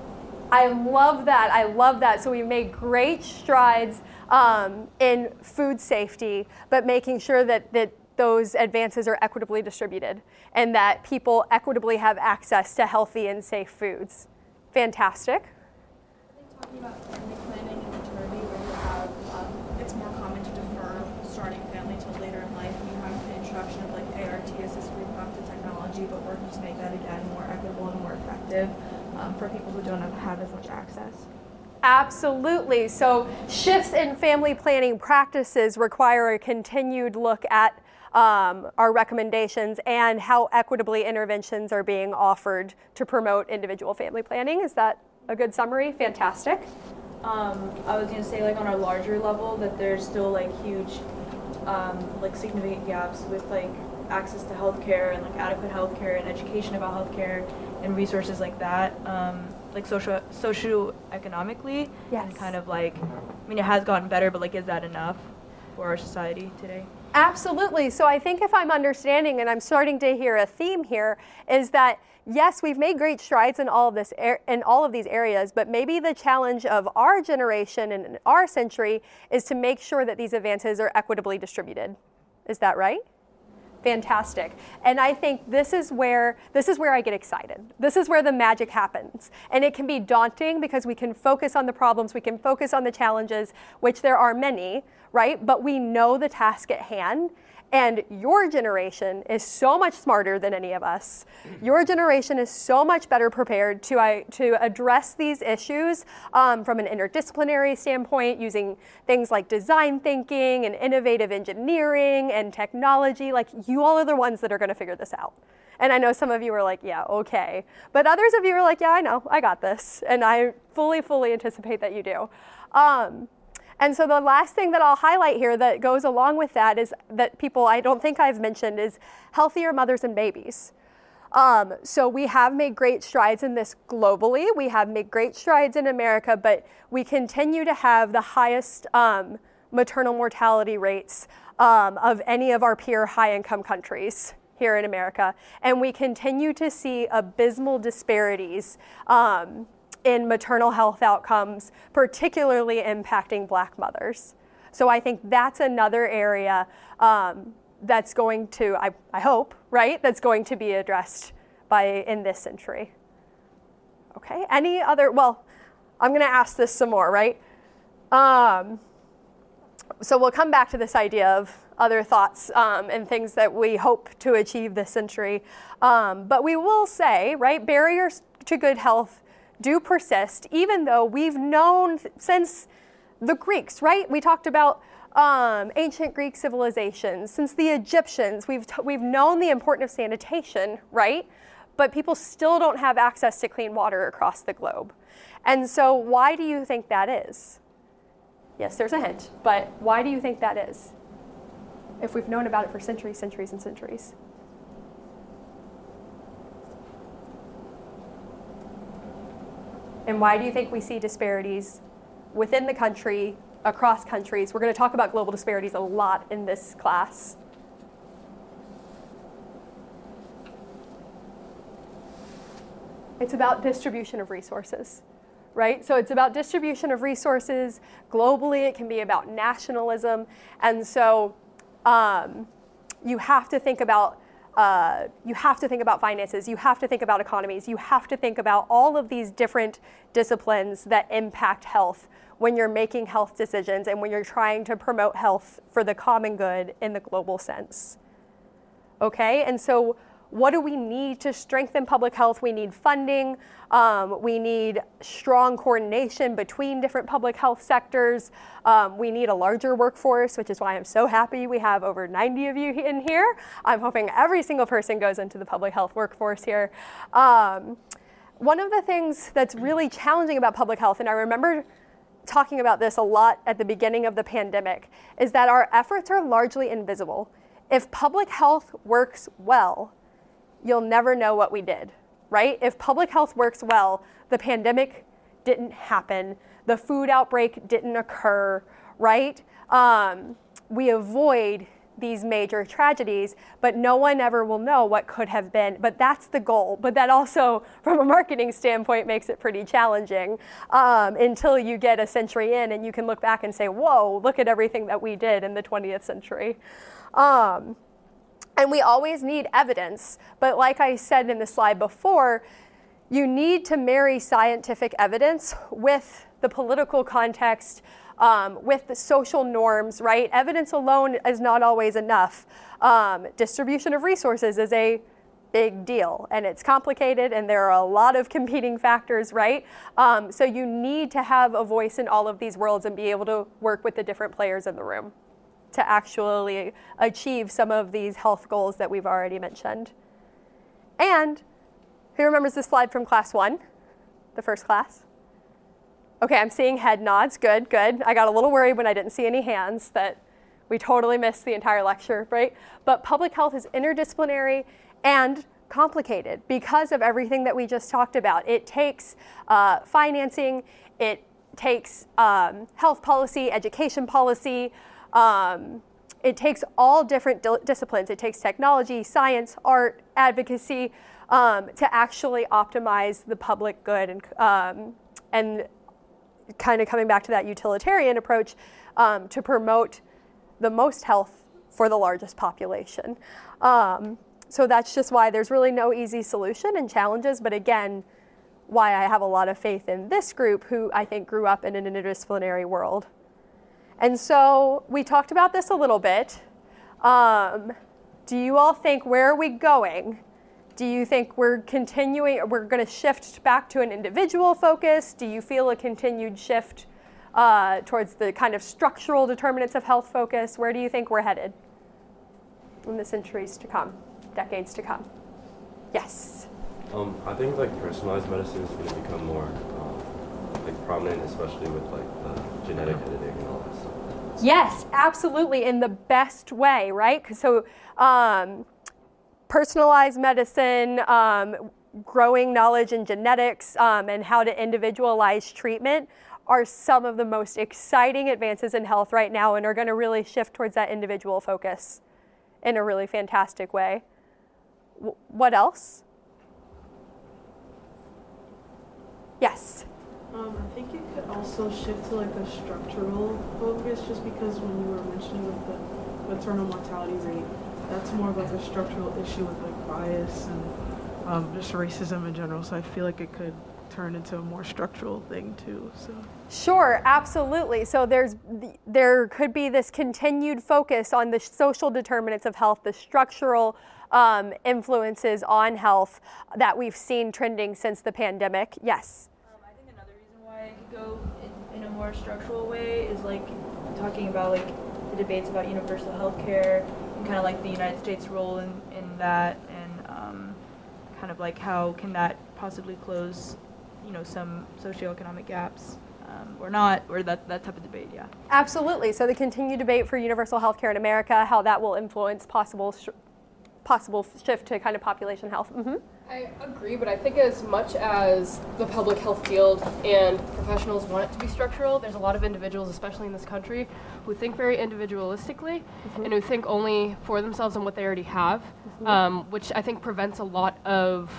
I love that. I love that. So we made great strides um, in food safety, but making sure that that those advances are equitably distributed and that people equitably have access to healthy and safe foods. Fantastic. I think talking about family planning and maternity, where you have um, it's more common to defer starting family till later in life. and You have the introduction of like ART assisted reproductive technology, but working to make that again more equitable and more effective for people who don't have, have as much access. Absolutely. So, shifts in family planning practices require a continued look at um, our recommendations and how equitably interventions are being offered to promote individual family planning. Is that a good summary? Fantastic. Um, I was going to say, like on a larger level, that there's still like huge, um, like significant gaps with like access to healthcare and like adequate healthcare and education about healthcare and resources like that, um, like social socio-economically. Yes. And kind of like, I mean, it has gotten better, but like, is that enough for our society today? Absolutely. So I think if I'm understanding and I'm starting to hear a theme here is that yes, we've made great strides in all of this in all of these areas, but maybe the challenge of our generation and our century is to make sure that these advances are equitably distributed. Is that right? Fantastic. And i think this is where this is where i get excited. This is where the magic happens. And it can be daunting because we can focus on the problems we can focus on the challenges which there are many right? But we know the task at hand and your generation is so much smarter than any of us. Your generation is so much better prepared to, to address these issues um, from an interdisciplinary standpoint, using things like design thinking and innovative engineering and technology. Like, you all are the ones that are going to figure this out. And I know some of you are like, yeah, okay. But others of you are like, yeah, I know, I got this. And I fully, fully anticipate that you do. Um, and so the last thing that I'll highlight here that goes along with that is that people I don't think I've mentioned is healthier mothers and babies. Um, so we have made great strides in this globally. We have made great strides in America, but we continue to have the highest um, maternal mortality rates um, of any of our peer high income countries here in America. And we continue to see abysmal disparities um, in maternal health outcomes, particularly impacting black mothers. So I think that's another area um, that's going to, I, I hope, right, that's going to be addressed by in this century. Okay, any other, well, I'm to ask this some more, right? Um, so we'll come back to this idea of other thoughts um, and things that we hope to achieve this century. Um, but we will say, right, barriers to good health do persist, even though we've known since the Greeks, right? We talked about um, ancient Greek civilizations, since the Egyptians, we've, t- we've known the importance of sanitation, right? But people still don't have access to clean water across the globe. And so, why do you think that is? Yes, there's a hint. But why do you think that is? If we've known about it for centuries, centuries, and centuries. And why do you think we see disparities within the country, across countries? We're going to talk about global disparities a lot in this class. It's about distribution of resources, right? So it's about distribution of resources globally. It can be about nationalism. And so um, you have to think about uh, you have to think about finances, you have to think about economies, you have to think about all of these different disciplines that impact health when you're making health decisions and when you're trying to promote health for the common good in the global sense. Okay, and so what do we need to strengthen public health? We need funding. Um, we need strong coordination between different public health sectors. Um, we need a larger workforce, which is why I'm so happy we have over 90 of you in here. I'm hoping every single person goes into the public health workforce here. Um, one of the things that's really challenging about public health, and I remember talking about this a lot at the beginning of the pandemic, is that our efforts are largely invisible. If public health works well, you'll never know what we did, right? If public health works well, the pandemic didn't happen, the food outbreak didn't occur, right? Um, we avoid these major tragedies, but no one ever will know what could have been. But that's the goal. But that also, from a marketing standpoint, makes it pretty challenging um, until you get a century in and you can look back and say, whoa, look at everything that we did in the 20th century. Um, and we always need evidence. But like I said in the slide before, you need to marry scientific evidence with the political context, um, with the social norms, right? Evidence alone is not always enough. Um, distribution of resources is a big deal and it's complicated and there are a lot of competing factors, right? Um, so you need to have a voice in all of these worlds and be able to work with the different players in the room to actually achieve some of these health goals that we've already mentioned. And who remembers this slide from class one, the first class? Okay, I'm seeing head nods. Good, good. I got a little worried when I didn't see any hands that we totally missed the entire lecture, right? But public health is interdisciplinary and complicated because of everything that we just talked about. It takes uh, financing, it takes um, health policy, education policy, um, it takes all different di- disciplines. It takes technology, science, art, advocacy um, to actually optimize the public good and, um, and kind of coming back to that utilitarian approach um, to promote the most health for the largest population. Um, so that's just why there's really no easy solution and challenges, but again, why I have a lot of faith in this group who I think grew up in an interdisciplinary world. And so we talked about this a little bit. Um, do you all think where are we going? Do you think we're continuing, we're going to shift back to an individual focus? Do you feel a continued shift uh, towards the kind of structural determinants of health focus? Where do you think we're headed in the centuries to come, decades to come? Yes. Um, I think like personalized medicine is going to become more um, like prominent, especially with like the genetic editing and all that stuff. Yes, absolutely, in the best way, right? So, um, personalized medicine, um, growing knowledge in genetics, um, and how to individualize treatment are some of the most exciting advances in health right now and are going to really shift towards that individual focus in a really fantastic way. W- what else? Yes. Um, I think it could also shift to like a structural focus just because when you were mentioning with the maternal mortality rate, that's more of like a structural issue with like bias and um, just racism in general. So I feel like it could turn into a more structural thing too. So Sure, absolutely. So there's there could be this continued focus on the social determinants of health, the structural um, influences on health that we've seen trending since the pandemic. Yes go in, in a more structural way is like talking about like the debates about universal health care and kind of like the United States role in, in that and um, kind of like how can that possibly close you know some socioeconomic gaps um, or not, or that, that type of debate, yeah. Absolutely. So the continued debate for universal health care in America, how that will influence possible sh- possible shift to kind of population health. Mm-hmm. I agree, but I think as much as the public health field and professionals want it to be structural, there's a lot of individuals, especially in this country, who think very individualistically mm-hmm. and who think only for themselves and what they already have, mm-hmm. um, which I think prevents a lot of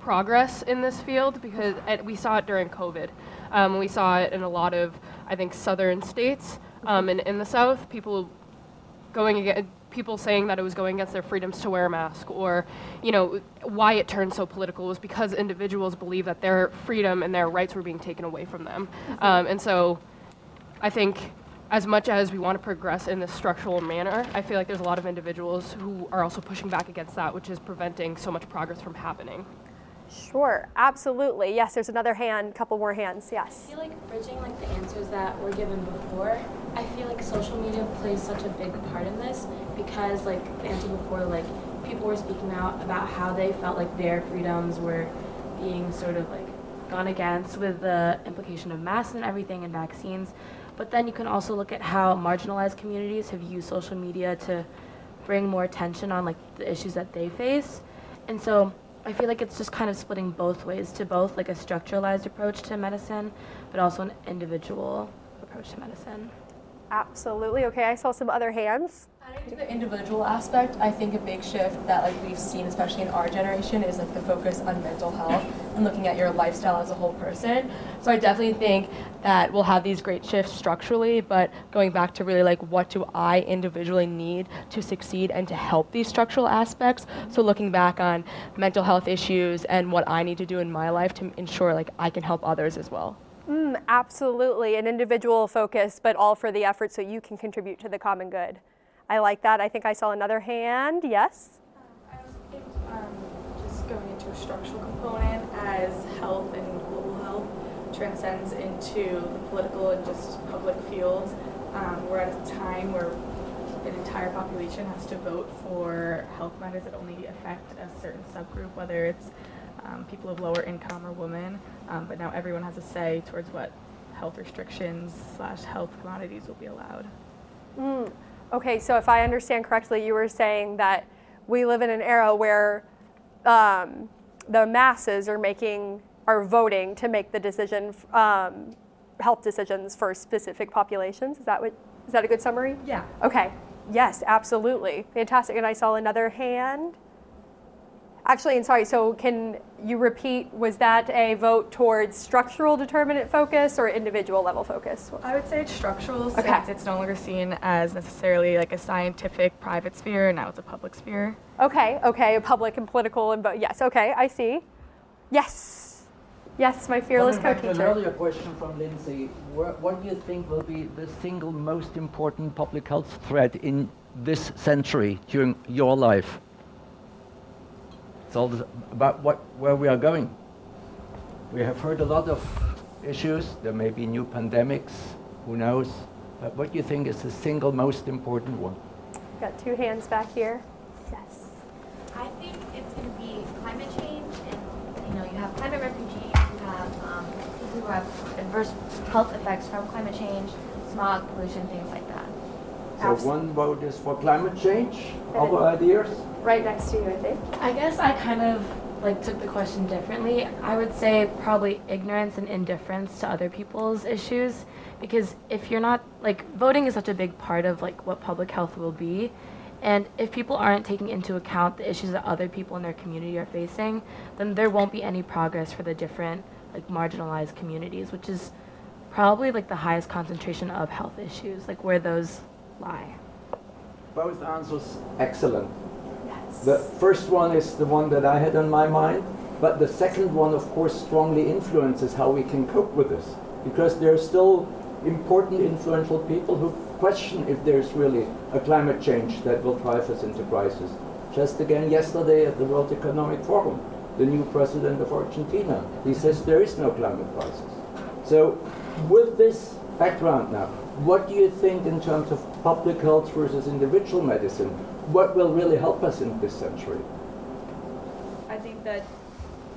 progress in this field because we saw it during COVID. Um, we saw it in a lot of, I think, southern states um, and in the South, people going against people saying that it was going against their freedoms to wear a mask or you know why it turned so political was because individuals believe that their freedom and their rights were being taken away from them mm-hmm. um, and so i think as much as we want to progress in this structural manner i feel like there's a lot of individuals who are also pushing back against that which is preventing so much progress from happening Sure, absolutely. Yes, there's another hand, couple more hands. Yes. I feel like bridging like the answers that were given before. I feel like social media plays such a big part in this because like the answer before, like people were speaking out about how they felt like their freedoms were being sort of like gone against with the implication of masks and everything and vaccines. But then you can also look at how marginalized communities have used social media to bring more attention on like the issues that they face. And so I feel like it's just kind of splitting both ways to both like a structuralized approach to medicine, but also an individual approach to medicine. Absolutely. Okay, I saw some other hands. Adding to the individual aspect, I think a big shift that like we've seen, especially in our generation, is like the focus on mental health and looking at your lifestyle as a whole person. So I definitely think that we'll have these great shifts structurally, but going back to really like what do I individually need to succeed and to help these structural aspects. So looking back on mental health issues and what I need to do in my life to ensure like I can help others as well. Mm, absolutely, an individual focus, but all for the effort so you can contribute to the common good. I like that. I think I saw another hand. Yes? Um, I was thinking um, just going into a structural component as health and global health transcends into the political and just public fields. Um, we're at a time where an entire population has to vote for health matters that only affect a certain subgroup, whether it's um, people of lower income or women. Um, but now everyone has a say towards what health restrictions slash health commodities will be allowed. Mm. Okay, so if I understand correctly, you were saying that we live in an era where um, the masses are making are voting to make the decision, um, health decisions for specific populations. Is that what? Is that a good summary? Yeah. Okay. Yes, absolutely. Fantastic. And I saw another hand. Actually, and sorry, so can you repeat, was that a vote towards structural determinant focus or individual level focus? I would say it's structural okay. since it's no longer seen as necessarily like a scientific private sphere, now it's a public sphere. Okay, okay, a public and political and both. Yes, okay, I see. Yes. Yes, my fearless co-teacher. An earlier question from Lindsey. What do you think will be the single most important public health threat in this century during your life? It's all about what, where we are going. We have heard a lot of issues. There may be new pandemics, who knows? But what do you think is the single most important one? Got two hands back here. Yes. I think it's going to be climate change, and you know, you have climate refugees, you have um, people who have adverse health effects from climate change, smog, pollution, things like that. So one vote is for climate change. Other ideas? Right next to you, I think. I guess I kind of like took the question differently. I would say probably ignorance and indifference to other people's issues because if you're not like voting is such a big part of like what public health will be and if people aren't taking into account the issues that other people in their community are facing, then there won't be any progress for the different like marginalized communities, which is probably like the highest concentration of health issues, like where those lie? Both answers excellent. Yes. The first one is the one that I had on my mind, but the second one, of course, strongly influences how we can cope with this. Because there are still important, influential people who question if there's really a climate change that will drive us into crisis. Just again, yesterday at the World Economic Forum, the new president of Argentina, he says there is no climate crisis. So, with this background now, what do you think in terms of public health versus individual medicine? What will really help us in this century? I think that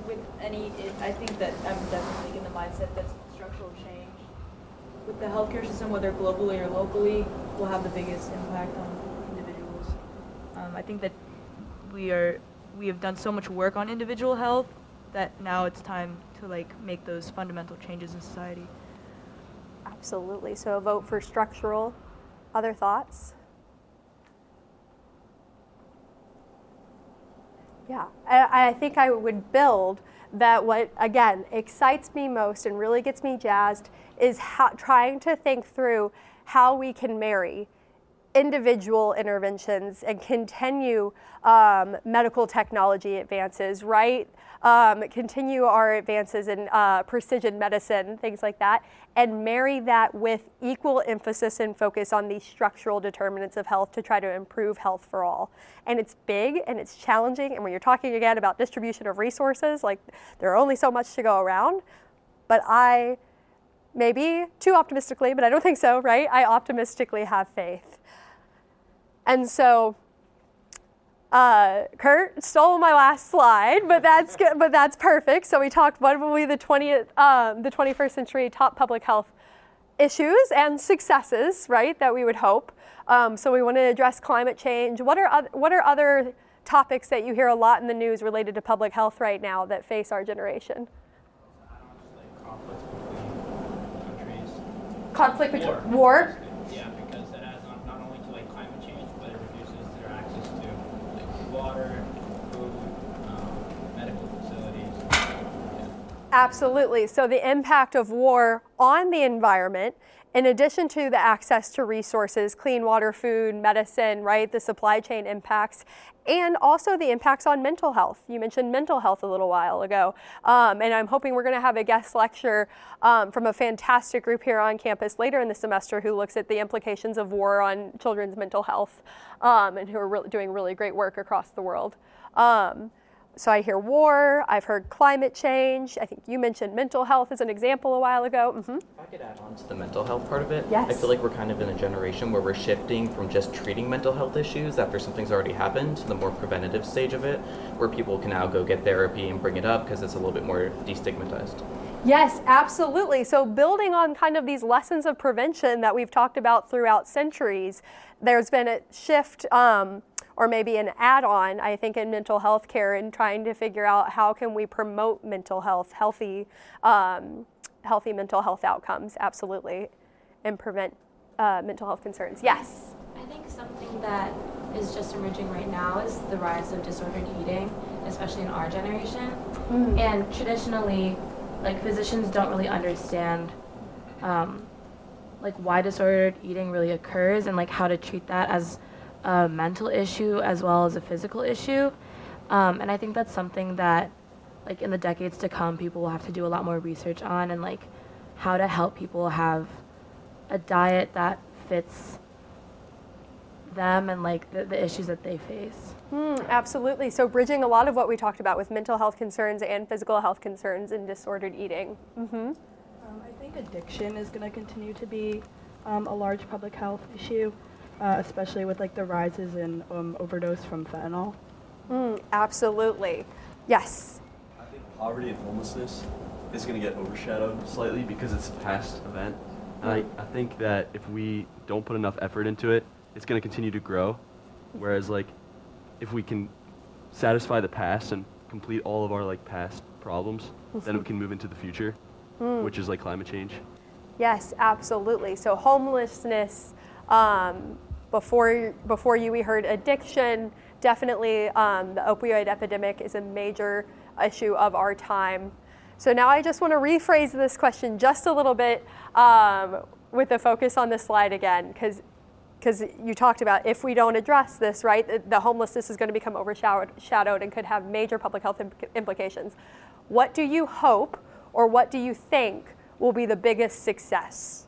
with any, I think that I'm definitely in the mindset that structural change with the healthcare system, whether globally or locally, will have the biggest impact on individuals. Um, I think that we are we have done so much work on individual health that now it's time to like make those fundamental changes in society. Absolutely. So a vote for structural. Other thoughts? Yeah, I, I think I would build that what, again, excites me most and really gets me jazzed is how, trying to think through how we can marry individual interventions and continue um, medical technology advances, right? Um, continue our advances in uh, precision medicine, things like that, and marry that with equal emphasis and focus on the structural determinants of health to try to improve health for all. And it's big and it's challenging. And when you're talking again about distribution of resources, like there are only so much to go around. But I, maybe too optimistically, but I don't think so, right? I optimistically have faith. And so, uh, Kurt stole my last slide, but that's good, but that's perfect. So we talked what will be the 20th, um, the 21st century top public health issues and successes, right? That we would hope. Um, so we want to address climate change. What are other, what are other topics that you hear a lot in the news related to public health right now that face our generation? Conflict between war. war. Yeah, because it adds on not only to like climate change, but it reduces their access to like water, food, um, medical facilities. Absolutely. So the impact of war on the environment in addition to the access to resources, clean water, food, medicine, right, the supply chain impacts, and also the impacts on mental health. You mentioned mental health a little while ago, um, and I'm hoping we're going to have a guest lecture um, from a fantastic group here on campus later in the semester who looks at the implications of war on children's mental health um, and who are re- doing really great work across the world. So I hear war, I've heard climate change. I think you mentioned mental health as an example a while ago. Mm-hmm. If I could add on to the mental health part of it, yes. I feel like we're kind of in a generation where we're shifting from just treating mental health issues after something's already happened to the more preventative stage of it, where people can now go get therapy and bring it up because it's a little bit more destigmatized. Yes, absolutely. So, building on kind of these lessons of prevention that we've talked about throughout centuries, there's been a shift. Um, or maybe an add-on i think in mental health care and trying to figure out how can we promote mental health healthy um, healthy mental health outcomes absolutely and prevent uh, mental health concerns yes i think something that is just emerging right now is the rise of disordered eating especially in our generation mm. and traditionally like physicians don't really understand um, like why disordered eating really occurs and like how to treat that as a mental issue as well as a physical issue. Um, and I think that's something that, like in the decades to come, people will have to do a lot more research on and like how to help people have a diet that fits them and like the, the issues that they face. Mm, absolutely. So bridging a lot of what we talked about with mental health concerns and physical health concerns and disordered eating. Mm-hmm. Um, I think addiction is going to continue to be um, a large public health issue uh, especially with like the rises in um, overdose from fentanyl. Mm, absolutely. Yes. I think poverty and homelessness is going to get overshadowed slightly because it's a past event. And I, I think that if we don't put enough effort into it, it's going to continue to grow. Whereas, like, if we can satisfy the past and complete all of our like past problems, mm-hmm. then we can move into the future, mm. which is like climate change. Yes, absolutely. So homelessness um, before, before you, we heard addiction. Definitely, um, the opioid epidemic is a major issue of our time. So now I just want to rephrase this question just a little bit um, with the focus on the slide again, because because you talked about if we don't address this, right, the, homelessness is going to become overshadowed and could have major public health imp- implications. What do you hope or what do you think will be the biggest success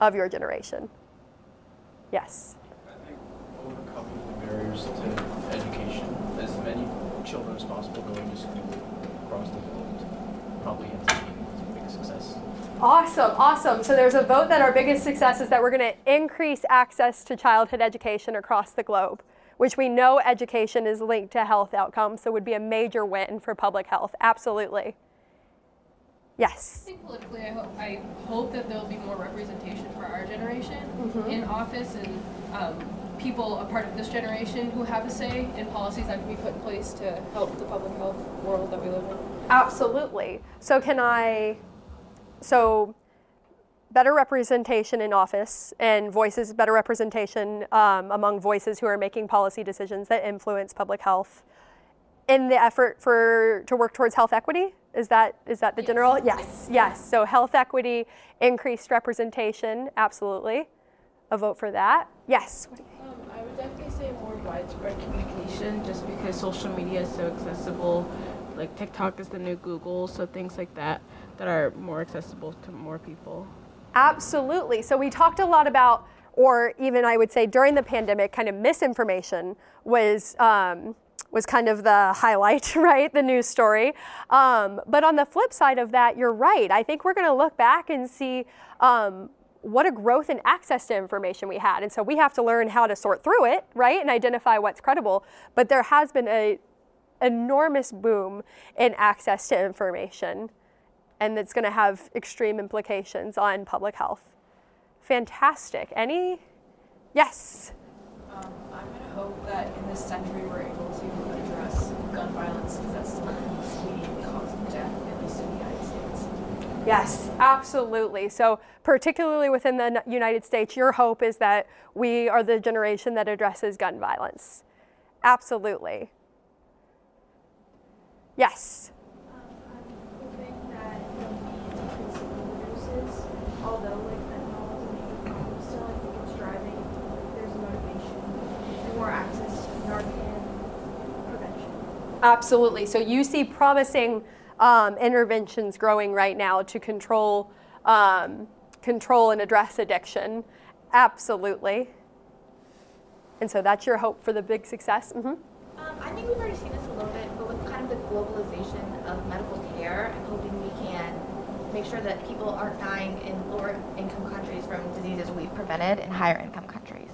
of your generation? Yes I think overcoming the barriers to education. As many children as possible going to school across the world probably ends up being the biggest success. Awesome, awesome. So there's a vote that our biggest success is that we're going to increase access to childhood education across the globe, which we know education is linked to health outcomes, so would be a major win for public health. Absolutely. Yes. I think politically, I hope, I hope that there will be more representation for our generation Mhm. in office and um, people a part of this generation who have a say in policies that can be put in place to help the public health world that we live in. Absolutely. So can I, so better representation in office and voices, better representation um, among voices who are making policy decisions that influence public health in the effort for to work towards health equity. Is that is that the general? Yes, yes. So health equity, increased representation, absolutely. A vote for that. Yes. What do you- Um, I would definitely say more widespread communication just because social media is so accessible. Like TikTok is the new Google, so things like that that are more accessible to more people. Absolutely. So we talked a lot about, or even I would say during the pandemic, kind of misinformation was um, was kind of the highlight, right? The news story. Um, but on the flip side of that, you're right. I think we're going to look back and see. Um, what a growth in access to information we had. And so we have to learn how to sort through it, right? And identify what's credible. But there has been a enormous boom in access to information and it's going to have extreme implications on public health. Fantastic. Any? Yes. Um, I'm going to hope that in this century we're able to address gun violence because that's still a leading cause of death, at least in the United States. Yes, absolutely. So, particularly within the United States, your hope is that we are the generation that addresses gun violence. Absolutely. Yes. Absolutely. So you see promising um, interventions growing right now to control, um, control and address addiction. Absolutely. And so that's your hope for the big success. hmm Um, I think we've already seen this a little bit, of the globalization of medical care, I'm hoping we can make sure that people aren't dying in lower income countries from diseases we've prevented in higher income countries.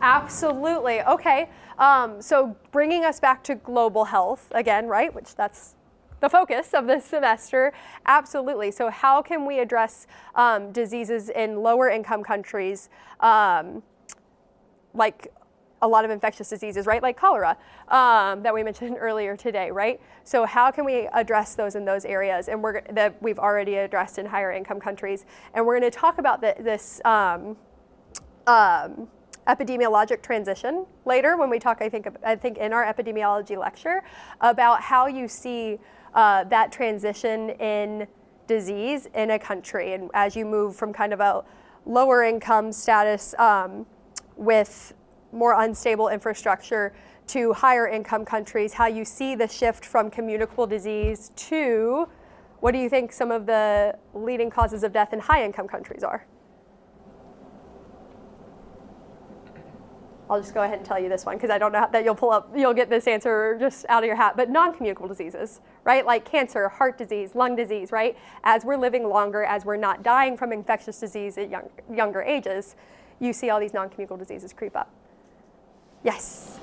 Absolutely. Okay. Um, so bringing us back to global health again, right? Which that's the focus of this semester. Absolutely. So how can we address um, diseases in lower income countries, um, like a lot of infectious diseases, right? Like cholera um, that we mentioned earlier today, right? So how can we address those in those areas, and we're that we've already addressed in higher income countries, and we're going to talk about the, this. Um, um, epidemiologic transition later when we talk I think I think in our epidemiology lecture about how you see uh, that transition in disease in a country and as you move from kind of a lower income status um, with more unstable infrastructure to higher income countries how you see the shift from communicable disease to what do you think some of the leading causes of death in high income countries are I'll just go ahead and tell you this one because I don't know that you'll pull up, you'll get this answer just out of your hat. But non communicable diseases, right? Like cancer, heart disease, lung disease, right? As we're living longer, as we're not dying from infectious disease at young, younger ages, you see all these non communicable diseases creep up. Yes.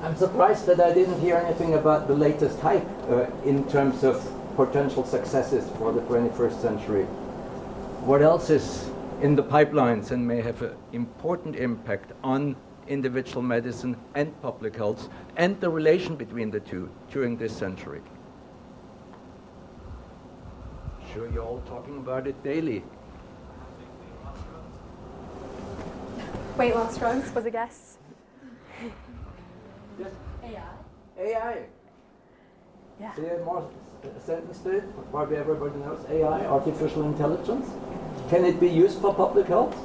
I'm surprised that I didn't hear anything about the latest hype uh, in terms of potential successes for the 21st century. What else is in the pipelines and may have an important impact on individual medicine and public health and the relation between the two during this century? Sure, you're all talking about it daily. Weight loss drugs was a guess. AI. AI. Yeah. Say a more s- sentence to it, probably everybody knows AI, artificial intelligence. Can it be used for public health?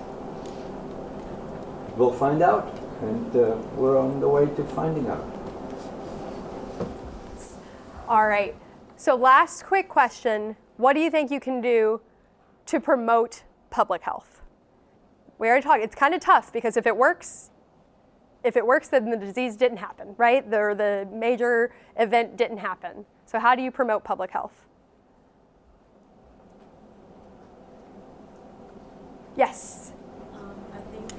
We'll find out, and uh, we're on the way to finding out. All right. So, last quick question What do you think you can do to promote public health? We already talked, it's kind of tough because if it works, if it works, then the disease didn't happen, right? The, the major event didn't happen. So, how do you promote public health? Yes. Um, I think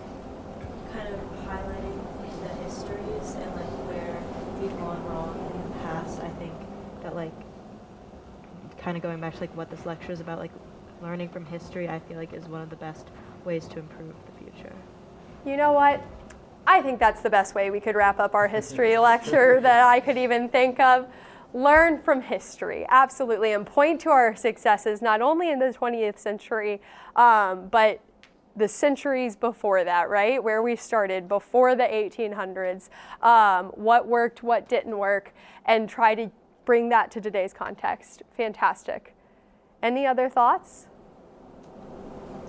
kind of highlighting the histories and like where we've gone wrong in the past. I think that like kind of going back to like what this lecture is about, like learning from history, I feel like is one of the best ways to improve the future. You know what? I think that's the best way we could wrap up our history lecture that I could even think of. Learn from history, absolutely, and point to our successes, not only in the 20th century, um, but the centuries before that, right? Where we started before the 1800s, um, what worked, what didn't work, and try to bring that to today's context. Fantastic. Any other thoughts?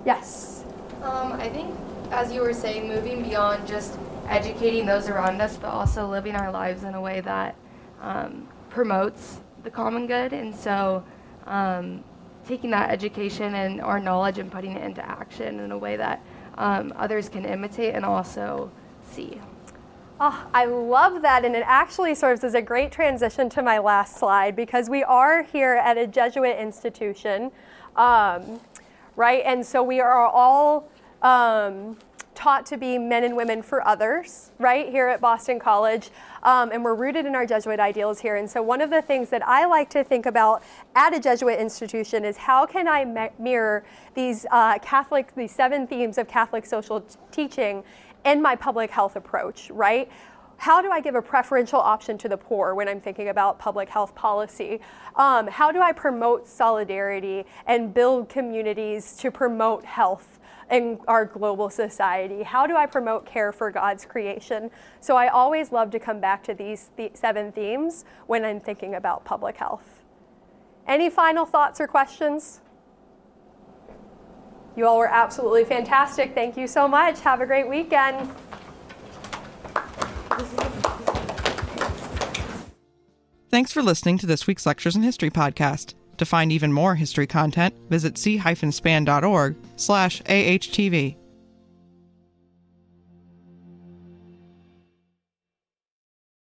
Yes. Um, I think, as you were saying, moving beyond just educating those around us, but also living our lives in a way that um, promotes the common good. And so, um, taking that education and our knowledge and putting it into action in a way that um, others can imitate and also see. Oh, I love that, and it actually serves as a great transition to my last slide because we are here at a Jesuit institution, um, right? And so we are all um, taught to be men and women for others, right, here at Boston College. Um, and we're rooted in our Jesuit ideals here. And so, one of the things that I like to think about at a Jesuit institution is how can I me- mirror these uh, Catholic, these seven themes of Catholic social teaching in my public health approach, right? How do I give a preferential option to the poor when I'm thinking about public health policy? Um, how do I promote solidarity and build communities to promote health? In our global society? How do I promote care for God's creation? So I always love to come back to these th- seven themes when I'm thinking about public health. Any final thoughts or questions? You all were absolutely fantastic. Thank you so much. Have a great weekend. Thanks for listening to this week's Lectures in History podcast. To find even more history content, visit c-span.org slash ahtv.